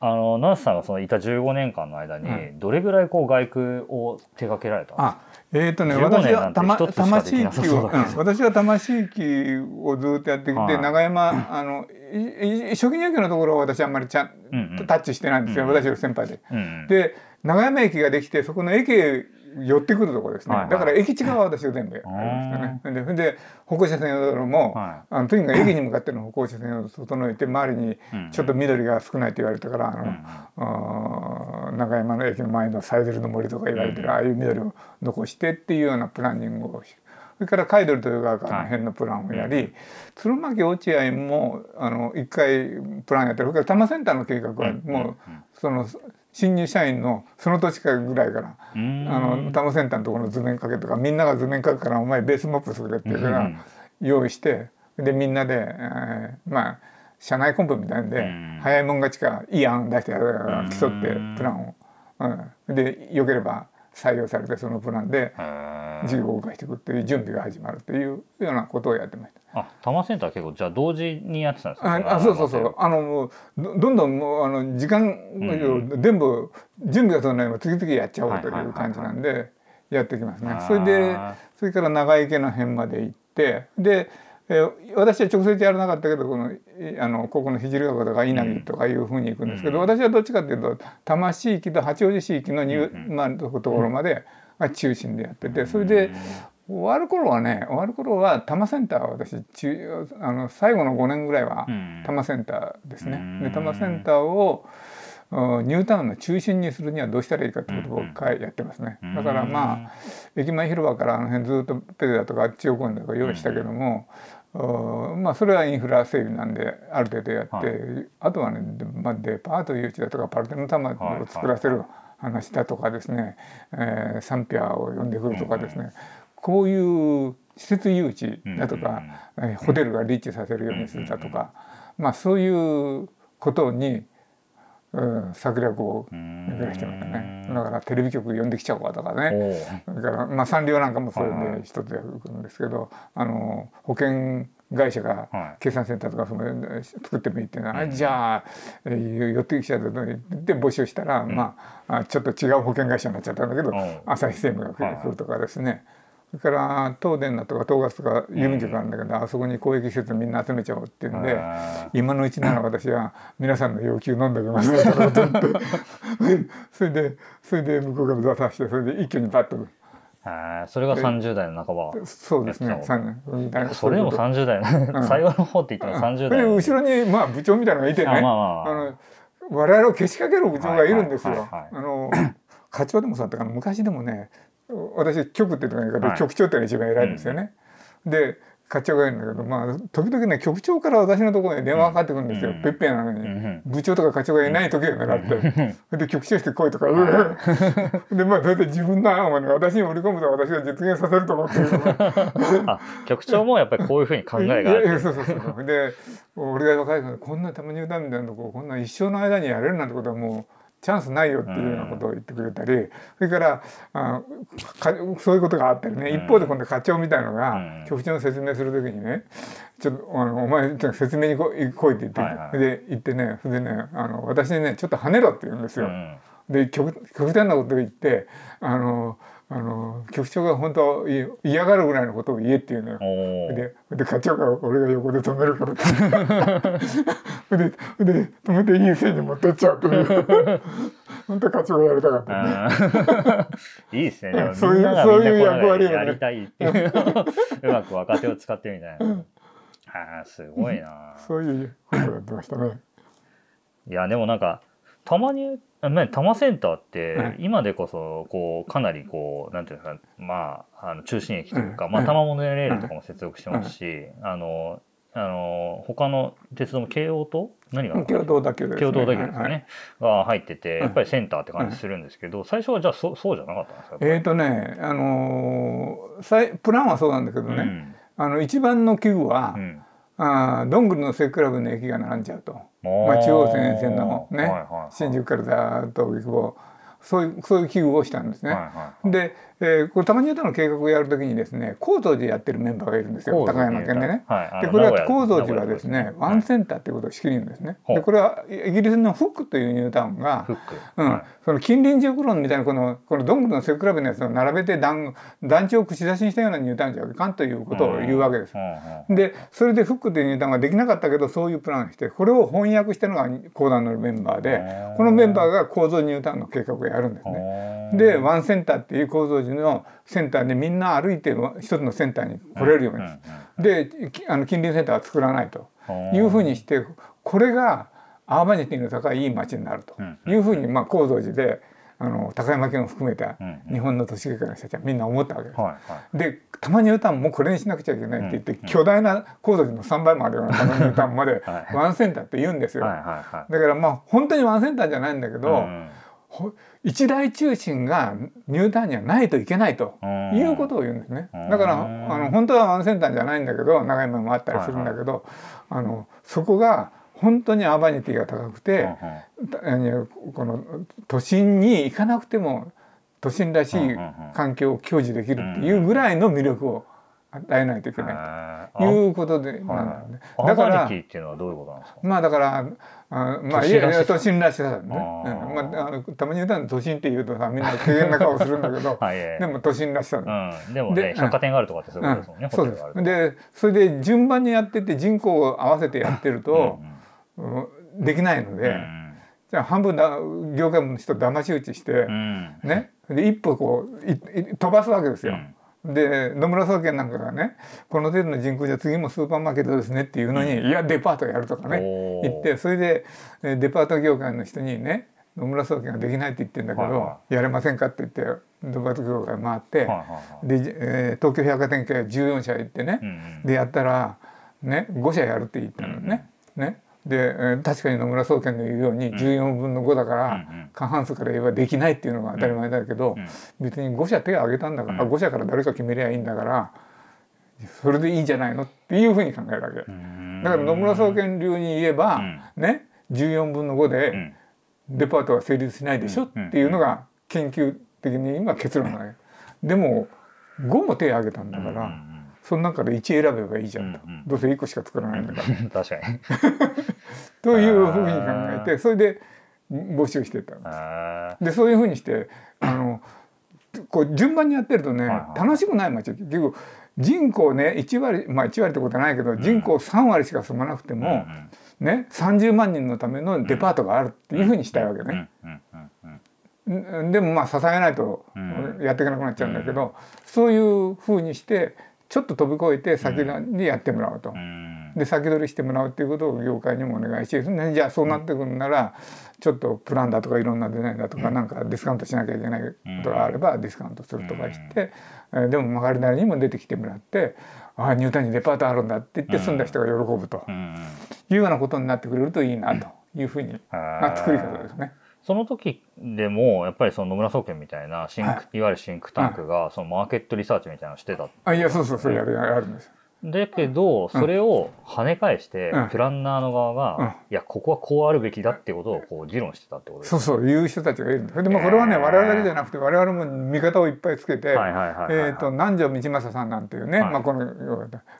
あのナースさんがそのいた15年間の間にうん。どれぐらいこう外区を手掛けられたんですか？あえーとね、15私は魂域を、そうん。私は魂域をずっとやってきて、はい。長山あの初期入居のところは私あんまりちゃん、うんうん。タッチしてないんですよ、うん私より先輩で。うん。で長山駅ができてそこの駅へ寄ってくるところですね、はいはい。だから駅地側は私が全部やりましたね。でそれで歩行者専用道路も、はあのとにかく駅に向かっての歩行者専用道路を整えて周りにうん。ちょっと緑が少ないと言われたから、あのうんあー長山の駅の前のサイゼルの森とか言われてる、ああいう緑を残してっていうようなプランニングをしそれからカイドルという側からの辺のプランをやり、鶴巻落合もあの1回プランやってる。それから多摩センターの計画はもう、その新入社員のその年からぐらいからあの多摩センターのところの図面かけとかみんなが図面書くからお前ベースモップするっていうから用意してでみんなで、えー、まあ社内コンペみたいんで、早いもん勝ちかいい案出して競ってプランを、うん、でよければ採用されてそのプランで事業を動かしていくっていう準備が始まるっていうようなことをやってました。あ、多摩センター結構じゃあ同時にやってたんですか？あ、そうそうそう。あのもうどんどんもうあの時間、うん、全部準備がそんなに次々やっちゃおうという感じなんでやってきますね。それでそれから長池の辺まで行ってで。えー、私は直接やらなかったけどこのあのここの聖川とか稲城とかいうふうに行くんですけど、うん、私はどっちかっていうと多摩地域と八王子地域のに、うん、まあ、ところまでが中心でやっててそれで終わる頃はね終わる頃は多摩センターは私中あの最後の5年ぐらいは多摩センターですね。で多摩センターをニュータウンの中心にするにはどうしたらいいかってことをやってますね。だからまあ駅前広場からあの辺ずっとペデだとか中央公園とか用意したけども、まあそれはインフラ整備なんである程度やって、はい、あとはね、まあ、デパート誘致だとかパルテノタマを作らせる話だとかですね、えー、サンピアを呼んでくるとかですね、こういう施設誘致だとか、うん、ホテルが立地させるようにするだとか、まあそういうことにうん、策略を巡らしてましたねだからテレビ局呼んできちゃおうかとかね。だからまあサンリオなんかもそれで一つやるんですけどあの保険会社が計算センターとかその作ってもいいっていうのは、はい、じゃあ、えー、寄ってきちゃうとで募集したら、うん、まあちょっと違う保険会社になっちゃったんだけど朝日専務が来るとかですね、それから東電だとか東ガスとか郵便局あるんだけど、あそこに公益施設みんな集めちゃおうっていうんで今のうちなら私は皆さんの要求飲んでおきます それでそれで向こうから出さしてそれで一挙にパッと。それが30代の半ば。そうですね。それでも30代の最後の方って言っても30代、後ろにまあ部長みたいなのがいてね。あ、まああ、の我々をけしかける部長がいるんですよ。あの課長でもそうだったかな。昔でもね私局っていうのが局長っていうのが一番偉いんですよね。うん、で課長がいるんだけどまあ時々ね局長から私のところに電話かかってくるんですよ、うん、ペッペなのに、うん、部長とか課長がいない時を狙って、で局長して来いとかでまあそれで自分の案をね私に織り込むと私が実現させると思ってる あ局長もやっぱりこういうふうに考えがある。そうそうそうで俺が若いからこんなたまに歌みたいなとここんな一生の間にやれるなんてことはもうチャンスないよっていうようなことを言ってくれたりそれからあそういうことがあったりね一方で今度課長みたいのが局長の説明する時にね「ちょっとあのお前説明に来い」って言って、はいはい、で言ってねそれでねあの私にね「ちょっと跳ねろ」って言うんですよ。で極極端なことを言ってあのあの局長が本当嫌がるぐらいのことを言えっていうのよ。でで課長が俺が横で止めるからって でで止めていい線に持ってっちゃうという 本当課長がやりたかったね。いいですね。そういうそういう役割を、ね、やりたいっていううまく若手を使ってみたいな。ああすごいな。そういうことやってましたね。いやでもなんかたまに多摩センターって今でこそこうかなりこうなんていうんですかまああの中心駅というか、まあ、多摩モノレールとかも接続してますし、あのあの他の鉄道も京王と？何が京都だけですね。京都だけですね、が入っててやっぱりセンターって感じするんですけど、最初はじゃあそそうじゃなかったんですか？えっ、とねあのプランはそうなんだけどね、あの一番の器具は、うんあどんぐりの背比べの駅が並んじゃうと、まあ、中央線沿線のね、はいはいはい、新宿からざっと荻窪そういうそういう器具をしたんですね。はいはいはい、でえー、これ玉新田の計画をやるときにですね高蔵寺やってるメンバーがいるんですよ高山県でね。はい、でこれは高蔵寺はですねワンセンターっていうことを仕切るんですね。でこれはイギリスのフックというニュータウンが、うん、その近隣住区論みたいなこのこのどんぐりの背比べのやつを並べて団団地を串刺しにしたようなニュータウンじゃいかんということを言うわけです。でそれでフックというニュータウンができなかったけどそういうプランしてこれを翻訳したのが講談のメンバーでこのメンバーが構造ニュータウンの計画をやるんですね。でワンセンターっていう構造寺のセンターでみんな歩いて一つのセンターに来れるように、であの近隣センターは作らないというふうにしてこれがアーバニティの高いいい街になるというふうに、まあ、高蔵寺であの高山県を含めたうん日本の都市計画の人たちはみんな思ったわけです。はいはい。でたまに歌もこれにしなくちゃいけないって言って、うん巨大な高度の3倍もあるようなたまに歌まで はい。ワンセンターって言うんですよ。はいはいはいだからまあ本当にワンセンターじゃないんだけど、うんほ一大中心がニュータウンにはないといけないとうん。いうことを言うんですね。うん。だからあの本当はワンセンターじゃないんだけど長い面もあったりするんだけど、あのそこが本当にアーバニティが高くて、あのこの都心に行かなくても都心らしい環境を享受できるっていうぐらいの魅力を与えないといけない。ということでなんだからニティっていうのはどういうことなんですか？まあだからあまあいやい。や都心らしさだね。まああのたまに言うたら都心って言うとさみんな軽減な顔するんだけど はい。ええでも都心らしさだ。うん、でもねで百貨店があるとかってそういうことですもんね、そうでホテルがあるとすでそれで順番にやってって人口を合わせてやってると、うんできないのうんで、じゃあ半分だ業界の人騙し討ちして、うん。ね。で一歩こういい飛ばすわけですよ。で野村総研なんかがねこの程度の人口じゃ次もスーパーマーケットですねっていうのに、いやデパートやるとかね言ってそれでえデパート業界の人にね野村総研ができないって言ってんだけど、はいはやれませんかって言ってデパート業界回って、はいはいはい。で、えー東京百貨店系14社行ってね、うんうんでやったら、ね、5社やるって言ったのね。ねで、えー確かに野村総研の言うように14分の5だから、過半数から言えばできないっていうのが当たり前だけど、うん別に5社手を挙げたんだから、うん。5社から誰か決めりゃいいんだからそれでいいんじゃないのっていうふうに考えるわけ。うん。だから野村総研流に言えば、うん。ね14分の5うでん。デパートは成立しないでしょっていうのが研究的に今結論なのよ。でも5も手を挙げたんだから、その中で1選べばいいじゃんと、うんうん。どうせ1個しか作らないんだから。う ん確かに。というふうに考えてそれで募集してたんです。あでそういうふうにしてあのこう順番にやってるとね、はいはい。楽しくない街結局人口ね1割まあ1割ってことはないけど、人口3割しか住まなくてーも、ね30万人のためのデパートがあるっていうふうにしたいわけうんうんね。うんうんうんんでもまあ支えないとうん。やっていけなくなっちゃうんだけど、そういうふうにしてちょっと飛び越えて先にやってもらうと。うん。で先取りしてもらうっていうことを業界にもお願いし、ね、じゃあそうなってくるならちょっとプランだとかいろんなデザインだとかなんかディスカウントしなきゃいけないことがあればディスカウントするとかして、えーでも曲がりなりにも出てきてもらって「ああニュータウンにデパートあるんだ」って言って住んだ人が喜ぶというようなことになってくれるといいなというふうにな作り方ですね。その時でもやっぱりその野村総研みたいなシンク、はいい、わゆるシンクタンクがそのマーケットリサーチみたいなのをしてたあいやそうそうそうやるやるんです。だけどそれを跳ね返して、うん。プランナーの側が、うん。いやここはこうあるべきだっていうことをこう議論してたってことですそうそういう人たちがいるんです。それでまあこれはねへー。我々だけじゃなくて我々も味方をいっぱいつけて。南條道正さんなんていうね、はい。まあ、この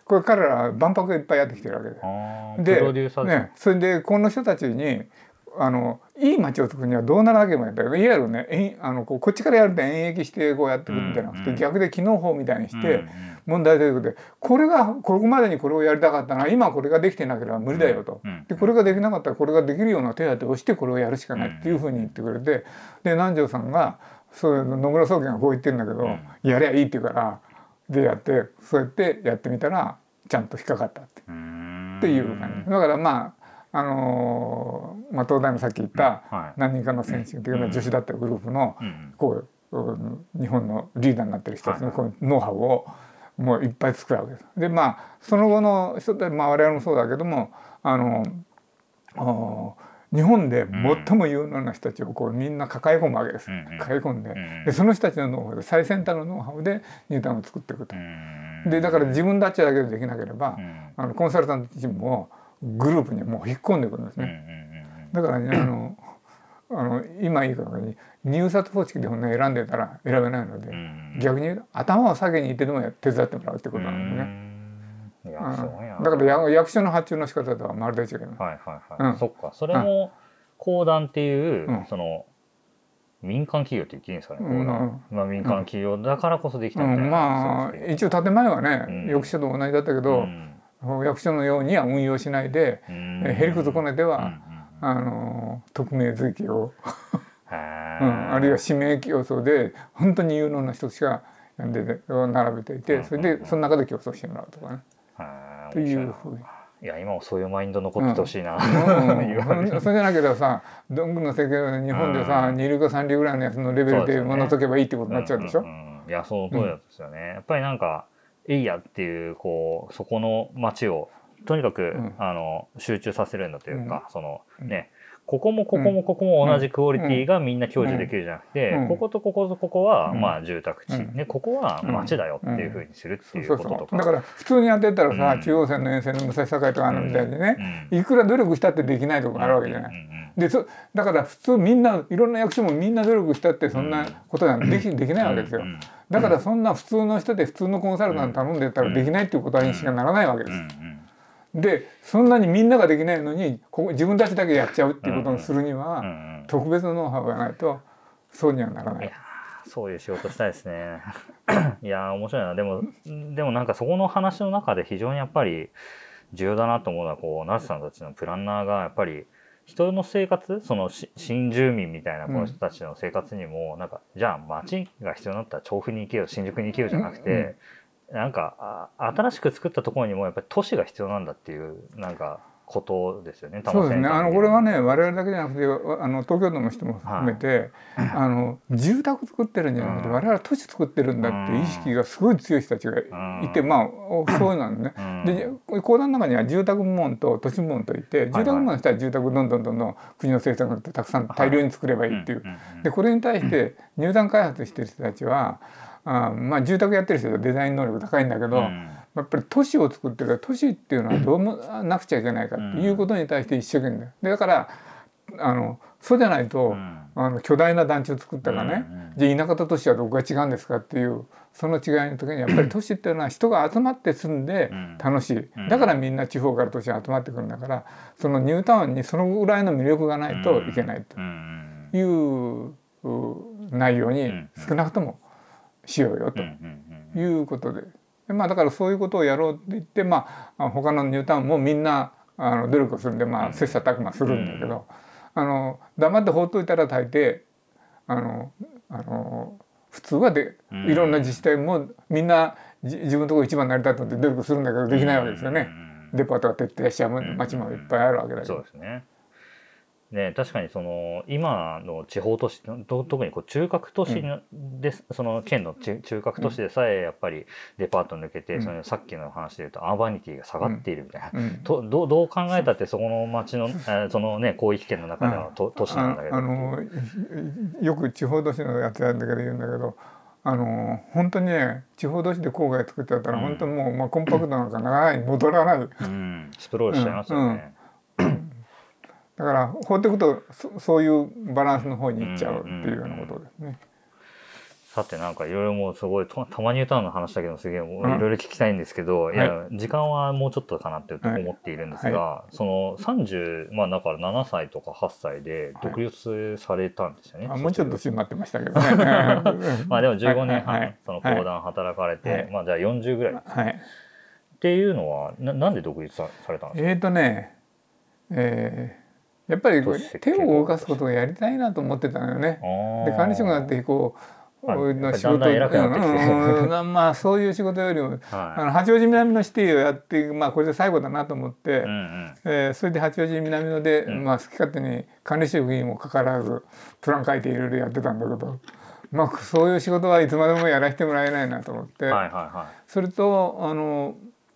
これ彼らは万博いっぱいやってきてるわけで。でプロデューサーですね、それでこの人たちにあのいい街を作るにはどうならなければいけないいわゆるねあのこっちからやると演疫してこうやってくるんじゃなくて、うんうん逆で機能法みたいにして、うんうん問題提起で。これがここまでにこれをやりたかったな今これができてなければ無理だよと。うんでこれができなかったらこれができるような手当てをしてこれをやるしかないっていうふうに言ってくれてで南條さんがそういう野村総研がこう言ってるんだけど、うん。やりゃいいって言うからでやってそうやってやってみたらちゃんと引っかかったっていう感じ。だからまああのーまあ、東大のさっき言ったはい。何人かの先進的な女子だったグループのうんこううん日本のリーダーになってる人たちのはいこのノウハウをもういっぱい作るわけです。でまあその後の人たち、まあ、我々もそうだけどもあのお日本で最も有能な人たちをこうみんな抱え込むわけです。抱え込んで。うんでその人たちのノウハウで最先端のノウハウでニュータウンを作っていくと。う。ん。でだから自分たちだけでできなければ、うん。あのコンサルタントチームをグループにもう引っ込んでくるんですね。だからねあのあの今いいからに入札方式でこんな選んでたら選べないので、逆に言うと頭を下げに行ってでも手伝ってもらうってことなんですね。だから役役所の発注の仕方とはまるで違います。はいはいはい、うん。そっか。それも公団っていう、うん。その民間企業って言っていいんですかね、うんまあ、民間企業だからこそできたみたいな、うん、まあ一応建前はね、うん。役所と同じだったけど、役所のようには運用しないで、えへりくずこねては、あの匿名随記を、うん、あるいは指名競争で本当に有能な人しかで並べていてそれでその中で競争してもらうとかね。というふうに。いや今もそういうマインド残っててほしいな、うん。言われるそれじゃなけどさどんぐりの世界日本でさ、うん。二流か三流ぐらいのやつのレベルで学とけばいいってことになっちゃうでしょ？んんうん。いやその通りですよね、やっぱりなんかいいやっていうこうそこの街をとにかく、ん。あの集中させるんだというか、そのうん。ねここもここもここも同じクオリティがみんな享受できるじゃなくて、うん。こことこことここはうん。まあ住宅地、うん。ね、ここは街だよっていうふうにするっていうこととか。だから普通にやってたらさ、うん。中央線の沿線の武蔵境とかあるみたいにね、うん。いくら努力したってできないとこあるわけじゃない。でそだから普通みんないろんな役所もみんな努力したってそんなことなんてできできないわけですよ。だからそんな普通の人で普通のコンサルタント頼んでたらできないっていうことにしかならないわけですでそんなにみんなができないのにここ自分たちだけやっちゃうっていうことにするにはうんうん特別のノウハウがないとそうにはならないいや。そういう仕事したいですね。いやー面白いなでもでもなんかそこの話の中で非常にやっぱり重要だなと思うのはこうナスさんたちのプランナーがやっぱり人の生活そのし新住民みたいなこの人たちの生活にも、なんかじゃあ街が必要になったら調布に行けよ新宿に行けよじゃなくて、なんかあ新しく作ったところにもやっぱり都市が必要なんだっていうなんかことですよね。そうですね。あのこれはね我々だけじゃなくてわあの東京都の人も含めて、あの住宅作ってるんじゃなくて、うん我々は都市作ってるんだっていう意識がすごい強い人たちがいて、うんまあおそうなんね。うんで講談の中には住宅部門と都市部門といて住宅部門の人は住宅どんどんどんどん国の政策によってたくさん大量に作ればいいっていう。でこれに対して入団開発してる人たちはあまあ住宅やってる人はデザイン能力高いんだけど、うん。やっぱり都市を作ってるから都市っていうのはどうもなくちゃいけないかっていうことに対して一生懸命。でだからあのそうじゃないと、うん。あの巨大な団地を作ったらね、じゃあ田舎と都市はどこが違うんですかっていうその違いの時にやっぱり都市っていうのは人が集まって住んでうん。楽しい、うん。だからみんな地方から都市に集まってくるんだからそのニュータウンにそのぐらいの魅力がないといけないとうん。いうう内容にうん。少なくともしようよということで。でまあ、だからそういうことをやろうって言って、まあ、他のニュータウンもみんなあの努力をするんで、まあ、切磋琢磨するんだけど、あの黙って放っといたら大抵あのあの普通はでうんいろんな自治体もみんなじ自分のところ一番になりたいと思って努力するんだけどできないわけですよね。デパートが徹底しちゃう町もいっぱいあるわけだけどそうで。すね。ね確かにその今の地方都市と特にこう中核都市ので、その県の中中核都市でさえやっぱりデパート抜けて、うん。そのさっきの話でいうとアーバニティが下がっているみたいな。うん。とどうどう考えたってそこの町の、えーそのね広域圏の中では都都市なんだけど。ああのよく地方都市のやつやるんだけど言うんだけどあの本当にね地方都市で郊外作っちゃったら、うん。本当にもう、まあ、コンパクトなんか長い戻らない。うん、スプロールしちゃいますよね。だから放っていくとそそういうバランスの方にいっちゃうっていうようなことですね。さてなんかいろいろもうすごいとたまに歌うの話だけどすげえいろいろ聞きたいんですけど、い、や時間はもうちょっとかなってはい。思っているんですが、その30まあだから7歳とか8歳で独立されたんですよね。あもうちょっと年待ってましたけどね。まあでも15年半はい。はい。その講談働かれて、はい。まあじゃあ40ぐらい。っはい。ていうのはななんで独立さされたんですか？えーとね、えーやっぱり手を動かすことがやりたいなと思ってたのよね。で管理職になってこうあの仕事まあそういう仕事よりもあはの八王子南のシティをやってまあこれで最後だなと思って、い。うんうん。えーそれで八王子南野で、うんまあ好き勝手に管理職にもかかわらずプラン書いていろいろやってたんだけど、まあそういう仕事はいつまでもやらせてもらえないなと思って、はいはいはそれとあの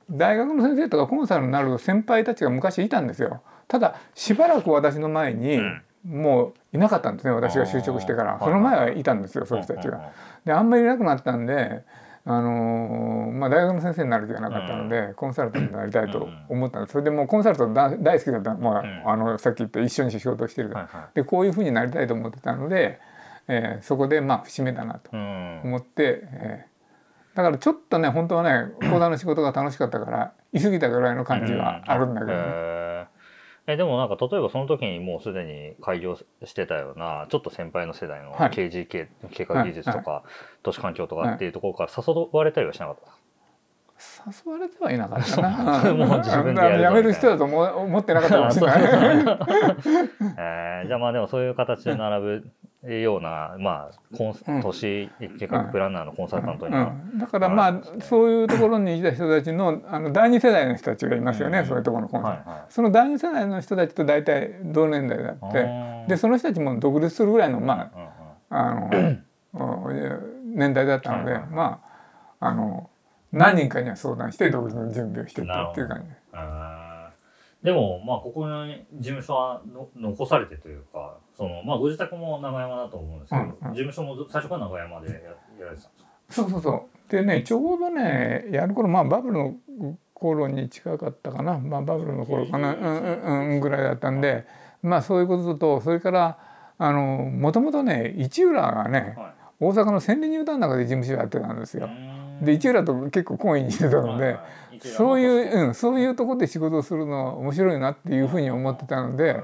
大学の先生とかコンサルになる先輩たちが昔いたんですよ。ただしばらく私の前に、うん。もういなかったんですね私が就職してから。その前はいたんですよそういう人たちうんうんが。であんまりいなくなったんで、あのーまあ、大学の先生になる気がなかったので、コンサルタントになりたいと思ったんです。それでもうコンサルタント大大好きだった、まあん。あのさっき言った一緒に仕事をしてるから、はいはでこういうふうになりたいと思ってたので、えーそこでまあ節目だなとうん。思って、えー。だからちょっとね本当はね講談の仕事が楽しかったから居過ぎたぐらいの感じはあるんだけどね。えでもなんか例えばその時にもうすでに開業してたようなちょっと先輩の世代のはい KGK、経過技術とか、都市環境とかっていうところから誘われたりはしなかった、誘われてはいなかったな。もう自分でやめる人だと思思ってなかったかもしれない。えーじゃあまあでもそういう形で並ぶような、まあ、コンうん。都市計画プランナーのコンサルタントには、うん、だからまあそういうところにいた人たちのあの第二世代の人たちがいますよね、うん。そういうところのコンサル、はいはい。その第二世代の人たちと大体同年代であって。でその人たちも独立するぐらいのまああの うん年代だったので、はいはい。まああの何人かには相談して独立の準備をしてったっていう感じ。でも、まあ、ここに事務所はの残されてというか、その、まあ、ご自宅も長山だと思うんですけど、うんうん。事務所もず最初から長山でややられてたんですか？そうそうそう。でねちょうどねやる頃まあバブルの頃に近かったかな、まあ、バブルの頃かな、うんうんうん、ぐらいだったんでまあそういうこととそれからあのもともとね市浦がねはい。大阪の千里ニュータウンの中で事務所やってたんですよ。で市浦と結構懇意にしてたので、そうういう、うん、そういうところで仕事をするのは面白いなっていうふうに思ってたので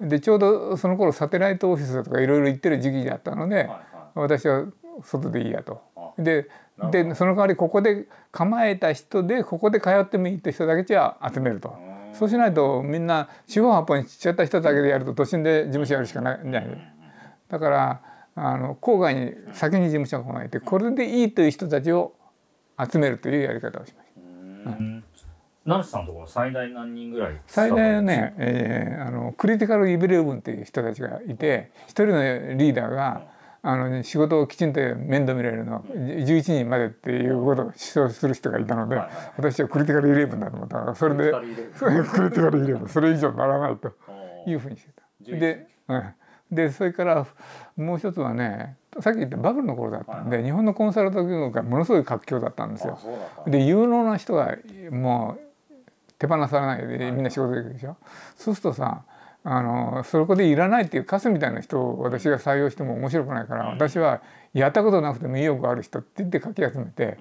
でちょうどその頃サテライトオフィスだとかいろいろ行ってる時期だったので私は外でいいやと。ででその代わりここで構えた人でここで通ってもいいって人だけじゃ集めると。そうしないとみんな四方八方に散っちゃった人だけでやると都心で事務所やるしかない。んじゃないだからあの郊外に先に事務所が構えてこれでいいという人たちを集めるというやり方をしました。成瀬さんのところ最大何人ぐらい最大はね、えーあのクリティカルイブレブンっていう人たちがいて一人のリーダーがあの、仕事をきちんと面倒見られるのは11人までっていうことを主張する人がいたので、はいはい。私はクリティカルイレブンだと思ったからそれでクリティカルイレブ。ンそれ以上ならないと。いうふうにしてた。で,、うん、でそれからもう一つはねさっき言ったバブルの頃だったんで、日本のコンサルタント業界ものすごい活況だったんですよ。で有能な人がもう手放さないでみんな仕事できるでしょ？そうするとさあのそこでいらないっていうカスみたいな人を私が採用しても面白くないから私はやったことなくても意欲ある人って言ってかき集めて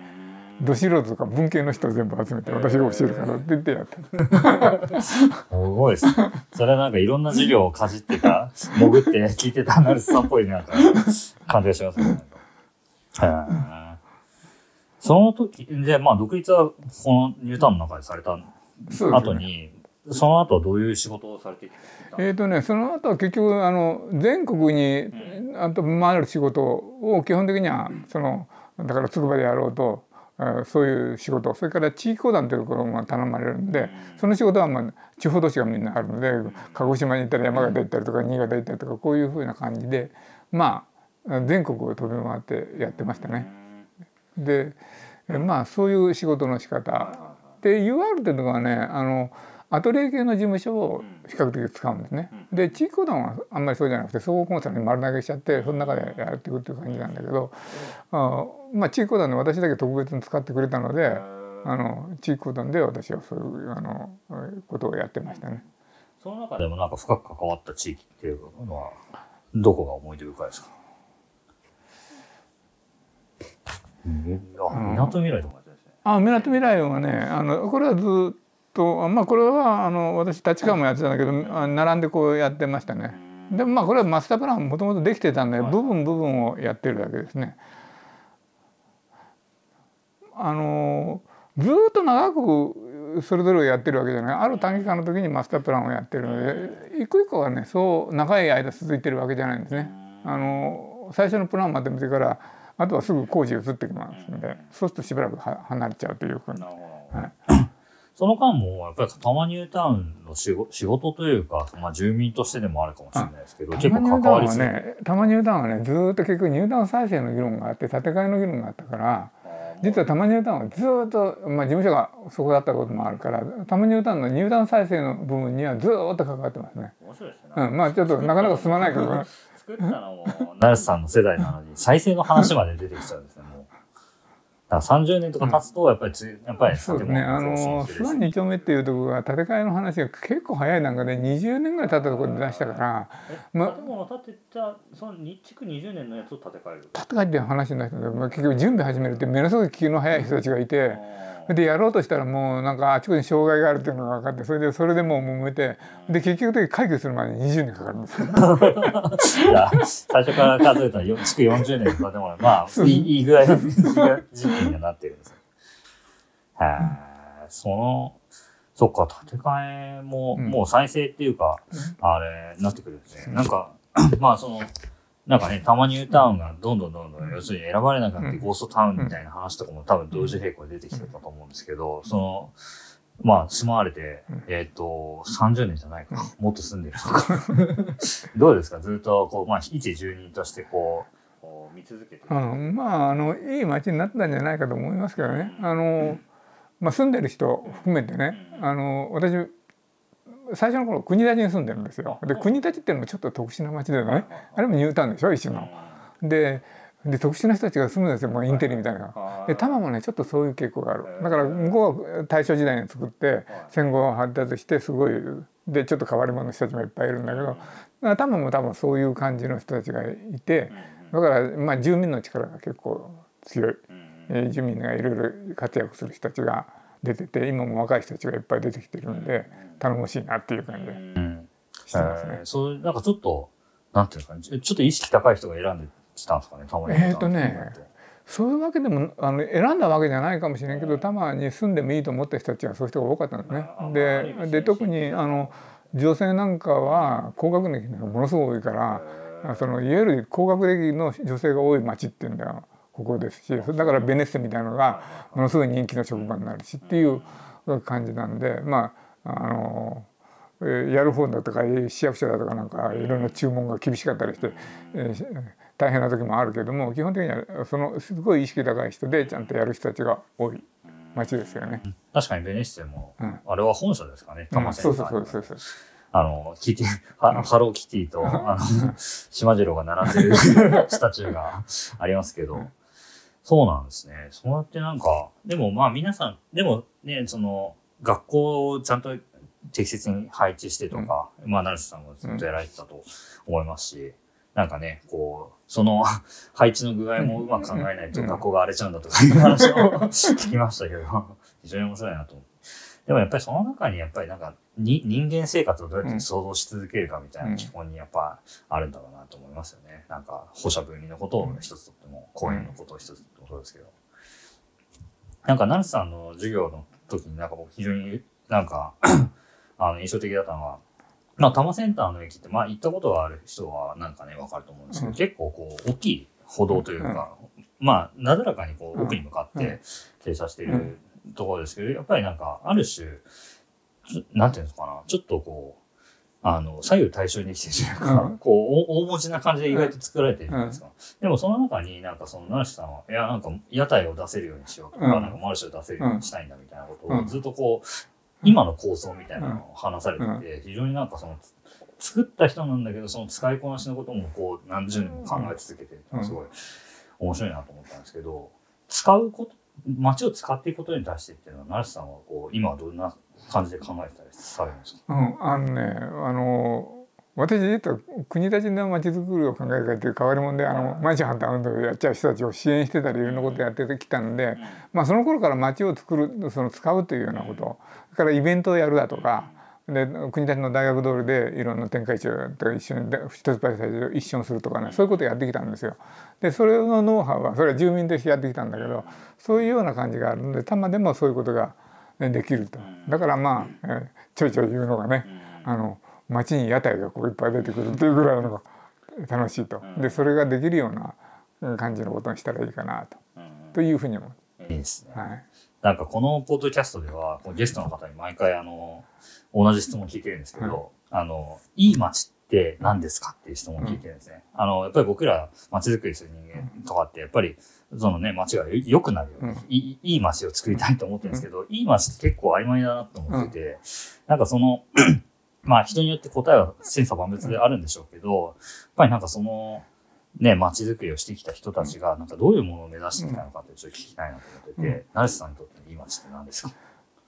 ど素人とか文系の人を全部集めて私が教えるからって言ってやって すごいです。ね。それはなんかいろんな授業をかじってた、潜って聞いてた成瀬さんっぽいなんか感じがしますね。その時、で、まあ独立はこのニュータウンの中でされたそうですね後に、その後はどういう仕事をされてえーとね、その後は結局あの全国にあと回る仕事を基本的にはそのだからつくばでやろうとえーそういう仕事それから地域公団というところも頼まれるんでその仕事はまあ地方都市がみんなあるので鹿児島に行ったり山形行ったりとか新潟行ったりとかこういうふうな感じでまあ全国を飛び回ってやってましたね。でえまあそういう仕事の仕方で UR っていうのがねあのアトリエ系の事務所を比較的使うんですね。で地域公団はあんまりそうじゃなくて総合コンサルに丸投げしちゃってその中でやっていくっていう感じなんだけどあまあ地域公団で私だけ特別に使ってくれたのであの地域公団で私はそういうあのことをやってましたね。その中でもなんか深く関わった地域っていうのは、どこが思い出深いですか？みあ、みなとみらいとか。あとみらいはねあのこれはずっとまあこれはあの私立川もやってたんだけどあ並んでこうやってましたね。でもまあこれはマスタープランもともとできてたんで部分部分をやってるだけですね。あのずっと長くそれぞれをやってるわけじゃないある短期間の時にマスタープランをやってるので一個一個はねそう長い間続いてるわけじゃないんですね。あの最初のプランまで見てからあとはすぐ工事移ってきますんでそうするとしばらくは離れちゃうというふうになるほはいその間も、やっぱり多摩ニュータウンの仕事仕事というか、まあ住民としてでもあるかもしれないですけど、結構関わり。ねたまニュータウンはねずーっと結局ニュータウン再生の議論があって建て替えの議論があったから実はたまニュータウンはずーっと、まあ、事務所がそこだったこともあるからたまニュータウンのニュータウン再生の部分にはずーっと関わってますね。面白いですね。うん、まあちょっとなかなか進まないけどね。作ったのも、成瀬さんの世代なのに、再生の話まで出てきちゃうんですね、もう。だから30年とか経つと、やっぱりつ、やっぱりそうですね。あの、諏訪二丁目っていうところが建て替えの話が結構早い段階で20年ぐらい経ったところで出したから、ま建物建てた、その日築20年のやつを建て替える？建て替えっていう話になったんで、まあ、結局準備始めるってものすごい気の早い人たちがいて、でやろうとしたらもうなんかあちこちに障害があるっていうのが分かってそれでそれでもう揉めてで結局解決するまでに20年かかるんですよ。いや、最初から数えたら、よ築40年の建物、まあ、いいいいぐらいの時期にはなってるんですよ。へえ、その、そっか、建て替えも、うんもう再生っていうか、あれ、なってくるんですね。なんか、まあ、その、なんかね、たまに U タウンがどんどんどんどん、要するに選ばれなくなってゴーストタウンみたいな話とかも多分同時並行で出てきてたと思うんですけど、その、まあ、住まわれて、えっ、と、30年じゃないか。もっと住んでるとか。どうですか？ずっと、こう、まあ、一住人として、こう、見続けてうん、まああのいい街になったんじゃないかと思いますけどね。あのまあ、住んでる人含めてね。あの私最初の頃国立に住んでるんですよ。で国立っていうのもちょっと特殊な町でね。あれもニュータウンでしょ一種の。でで特殊な人たちが住むんですよもうインテリみたいな。で多摩もねちょっとそういう傾向がある。だから向こうは大正時代に作って戦後発達してすごいでちょっと変わり者の人たちもいっぱいいるんだけど多摩も多分そういう感じの人たちがいてだからまあ住民の力が結構強い。え住民がいろいろ活躍する人たちが出てて今も若い人たちがいっぱい出てきてるんで頼もしいなっていう感じで。してますね。えーそう、なんかちょっと、なんていうのかな、ちょっと意識高い人が選んできたんですかね、たまに。えーとねそういうわけでもあの選んだわけじゃないかもしれんけど多摩に住んでもいいと思った人たちはそういう人が多かったんですね。でで特にあの女性なんかは高学歴がものすごい多いからそのいわゆる高学歴の女性が多い町っていうんだよここですしだからベネッセみたいなのがものすごい人気の職場になるしっていう感じなんでまああのやる方だとか市役所だとかなんかいろんな注文が厳しかったりして、えー大変な時もあるけども基本的にはそのすごい意識高い人でちゃんとやる人たちが多い町ですよね。確かにベネッセも、うん。あれは本社ですかね、多摩セそうそうそうそうそう。あの、キティ、はハローキティと、あの、島次郎が並んでる スタチューがありますけど、そうなんですね。そうやってなんか、でもまあ皆さん、でもね、その、学校をちゃんと適切に配置してとか、まあ、成瀬さんもずっとやられてたと思いますし、なんかね、こう、その 配置の具合もうまく考えないと学校が荒れちゃうんだとかいう話を聞きましたけど、非常に面白いなと思って。でもやっぱりその中にやっぱりなんかに人間生活をどうやって想像し続けるかみたいな基本にやっぱあるんだろうなと思いますよね。なんか歩者分離のことを一つとっても、公園のことを一つとってもそうですけど。なんか、成瀬さんの授業の時になんか僕非常になんか あの印象的だったのは、まあ、多摩センターの駅って、まあ、行ったことがある人はなんかね、わかると思うんですけど、うん。結構こう、大きい歩道というか、まあ、なだらかにこう、奥に向かって停車しているところですけど、やっぱりなんか、ある種、なんていうんですかな、ちょっとこう、あの、左右対称にできてるというか、うん。こう、お大文字な感じで意外と作られてるじゃないですか。でもその中になんかその、成瀬さんは、いや、なんか屋台を出せるようにしようとか、うん。なんかマルシェを出せるようにしたいんだみたいなことをうんずっとこう、今の構想みたいなのを話されてて、非常になんかその、作った人なんだけど、その使いこなしのこともこう、何十年も考え続けてるすごい面白いなと思ったんですけど、使うこと、街を使っていくことに対してっていうのは、成瀬さんはこう、今はどんな感じで考えてたりされるんですかうん、あのねあの私実は国立のまちづくりを考える会っていう変わり者であのマンション反対運動をやっちゃう人たちを支援してたりいろんなことやってきたんで、まあ、その頃から街を作るその使うというようなこと。それからイベントをやるだとかで国立の大学通りでいろんな展開地と一緒にで一つパイと一緒にするとかねそういうことをやってきたんですよ。でそれのノウハウはそれは住民としてやってきたんだけどそういうような感じがあるので多摩でもそういうことがねできると。だからまあ、えーちょいちょい言うのがねあの街に屋台がこういっぱい出てくるっていうぐらいのが楽しいと。でそれができるようなうん感じのことにしたらいいかなとというふうに思う。いいですね。はいなんかこのポッドキャストでは、ゲストの方に毎回あの、同じ質問を聞いてるんですけど、あの、いい街って何ですかっていう質問を聞いてるんですね。あの、やっぱり僕ら街づくりする人間とかって、やっぱり、そのね、街がよ良くなるように、うん。いいいい街を作りたいと思ってるんですけど、いい街って結構曖昧だなと思ってて、なんかその、まあ人によって答えは千差万別であるんでしょうけど、やっぱりなんかその、ね、街づくりをしてきた人たちが、なんかどういうものを目指してきたのかってちょっと聞きたいなと思ってて、成瀬さんにとってのいい街って何ですか？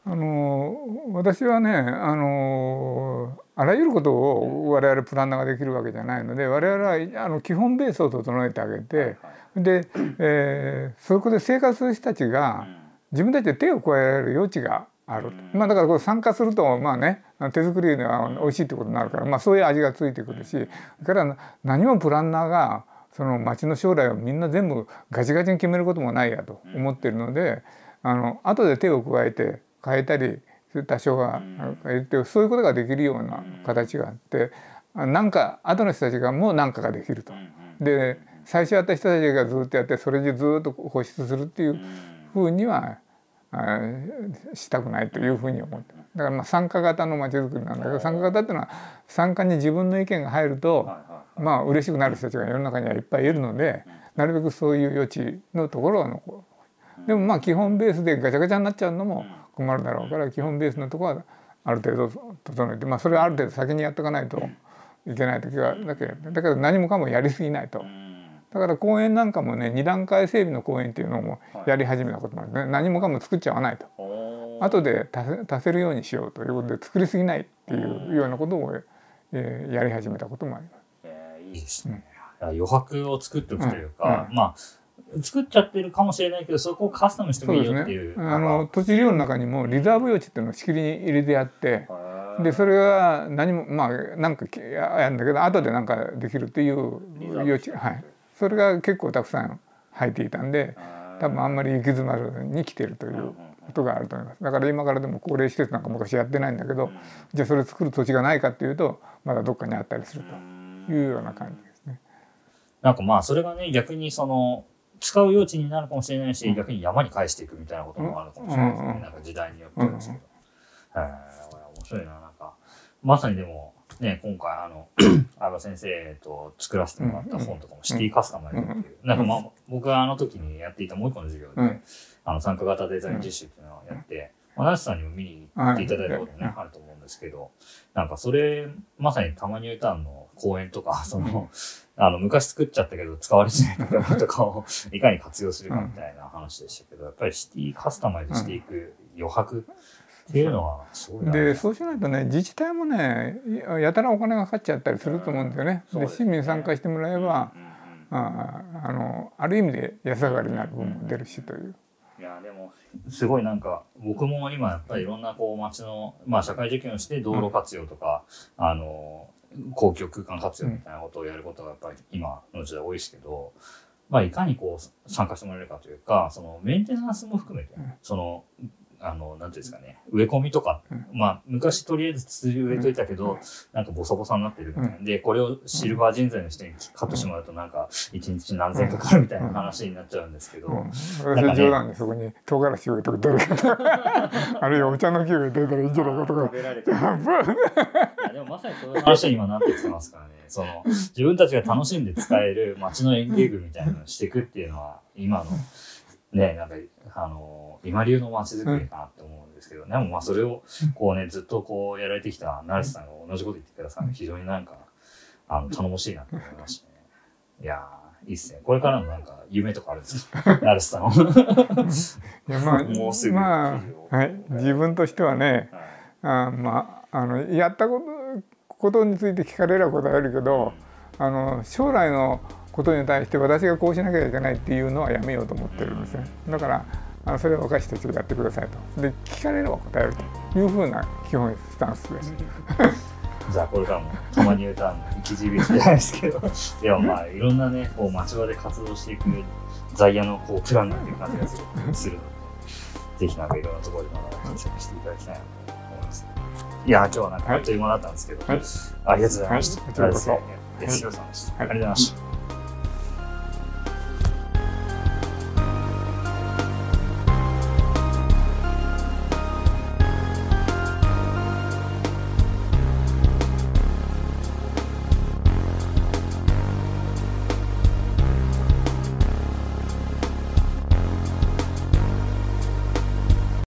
あの私はねあのあらゆることを我々プランナーができるわけじゃないので我々はあの基本ベースを整えてあげてで、えーそこで生活する人たちが自分たちで手を加えられる余地がある、まあ、だからこう参加するとまあね手作りでは美味しいってことになるから、まあ、そういう味がついてくるしそれから何もプランナーがその町の将来をみんな全部ガチガチに決めることもないやと思ってるのであの後で手を加えて変えたり多少は変えてそういうことができるような形があってなんか後の人たちがもう何かができると。で最初やった人たちがずっとやってそれでずっと保湿するっていうふうにはしたくないというふうに思ってだからまあ参加型のまちづくりなんだけど参加型っていうのは参加に自分の意見が入るとまあ嬉しくなる人たちが世の中にはいっぱいいるのでなるべくそういう余地のところを残る。でもまあ基本ベースでガチャガチャになっちゃうのも困るだろうから基本ベースのところはある程度整えてまあそれはある程度先にやっとかないといけない時はだけだけど何もかもやりすぎないと。だから公園なんかもね2段階整備の公園っていうのもやり始めたこともあるね。何もかも作っちゃわないと。後で足せるようにしようということで作りすぎないっていうようなことを、えー、やり始めたこともあります。えー、いいですね、うん、余白を作っておくというか、うん、まあ作っちゃってるかもしれないけどそこをカスタムしてもいいよっていう、ね、あの土地利用の中にもリザーブ用地っていうのを仕切りに入れてあって、でそれが何もまあなんかやんだけど後でなんかできるっていう用地はいそれが結構たくさん入っていたんで多分あんまり行き詰まるに来てるということがあると思います。だから今からでも高齢施設なんか昔やってないんだけどじゃあそれ作る土地がないかっていうとまだどっかにあったりするというような感じですね。なんかまあそれがね逆にその使う余地になるかもしれないし、逆に山に返していくみたいなこともあるかもしれないですね、なんか時代によってですけど。うん、面白いななんかまさにでもね、今回あの 相葉先生と作らせてもらった本とかもシティカスタマイズっていう、なんかまあ僕があの時にやっていたもう一個の授業で、あの参加型デザイン実習っていうのをやって、まあ、ナシさんにも見に行っていただいたことね、あると思うんですけど、なんかそれ、まさにたまに歌うの講演とか、その、あの、昔作っちゃったけど使われてないとかとかをいかに活用するかみたいな話でしたけど、やっぱりシティカスタマイズしていく余白っていうのはすごいでそうしないとね自治体もねやたらお金がかかっちゃったりすると思うんですよね。で、ね、市民参加してもらえば、うん、ああのある意味で安上がりになる分も出るしという。いやでもすごいなんか僕も今やっぱりいろんなこう街の、まあ、社会実験をして道路活用とか、うん、あの公共空間活用みたいなことをやることがやっぱり今の時代多いですけど、まあ、いかにこう参加してもらえるかというかそのメンテナンスも含めて、そのあの、なんていうんですかね、植え込みとか、まあ、昔とりあえず土植えといたけど、なんかボサボサになってるみたいな。で、これをシルバー人材の人にカットしてもらうと、なんか、一日何千かかるみたいな話になっちゃうんですけど。私は冗談でそこに唐辛子植えとくどれか あるいはお茶の木植えといたらいいんじゃないかとか。でもまさにそういう話に今なってきてますからね。その、自分たちが楽しんで使える街の園芸具みたいなのをしていくっていうのは、今の、ね、なんか、あの、今流の街づくりかなって思うんですけど、でもまあそれを、こうね、ずっとこうやられてきた成瀬さん。が同じこと言ってくださるの非常になんか、あの、頼もしいなと思いましたね。いやいいっすね。これからのなんか夢とかあるんですか？成瀬さんいやまあ、もうすぐ。まあ、はい。自分としてはね、はい、あまあ、あの、やったこと、ことについて聞かれれば答えるけど、あの、将来のことに対して私がこうしなきゃいけないっていうのはやめようと思ってるんですね。だからあのそれは若い人たちがやってくださいと。で聞かれれば答えるというふうな基本スタンスです。じゃあこれからもたまに歌うの生き字引じゃないですけど。でもまあいろんなねこう町場で活動していく在野のこうプランなんていう感じがする。するのでぜひなんかいろんなところでまだ活躍していただきたいなと思います、いや今日はなんかあっという間だったんですけど、はい、ありがとうございました。はい、ありがとうございました。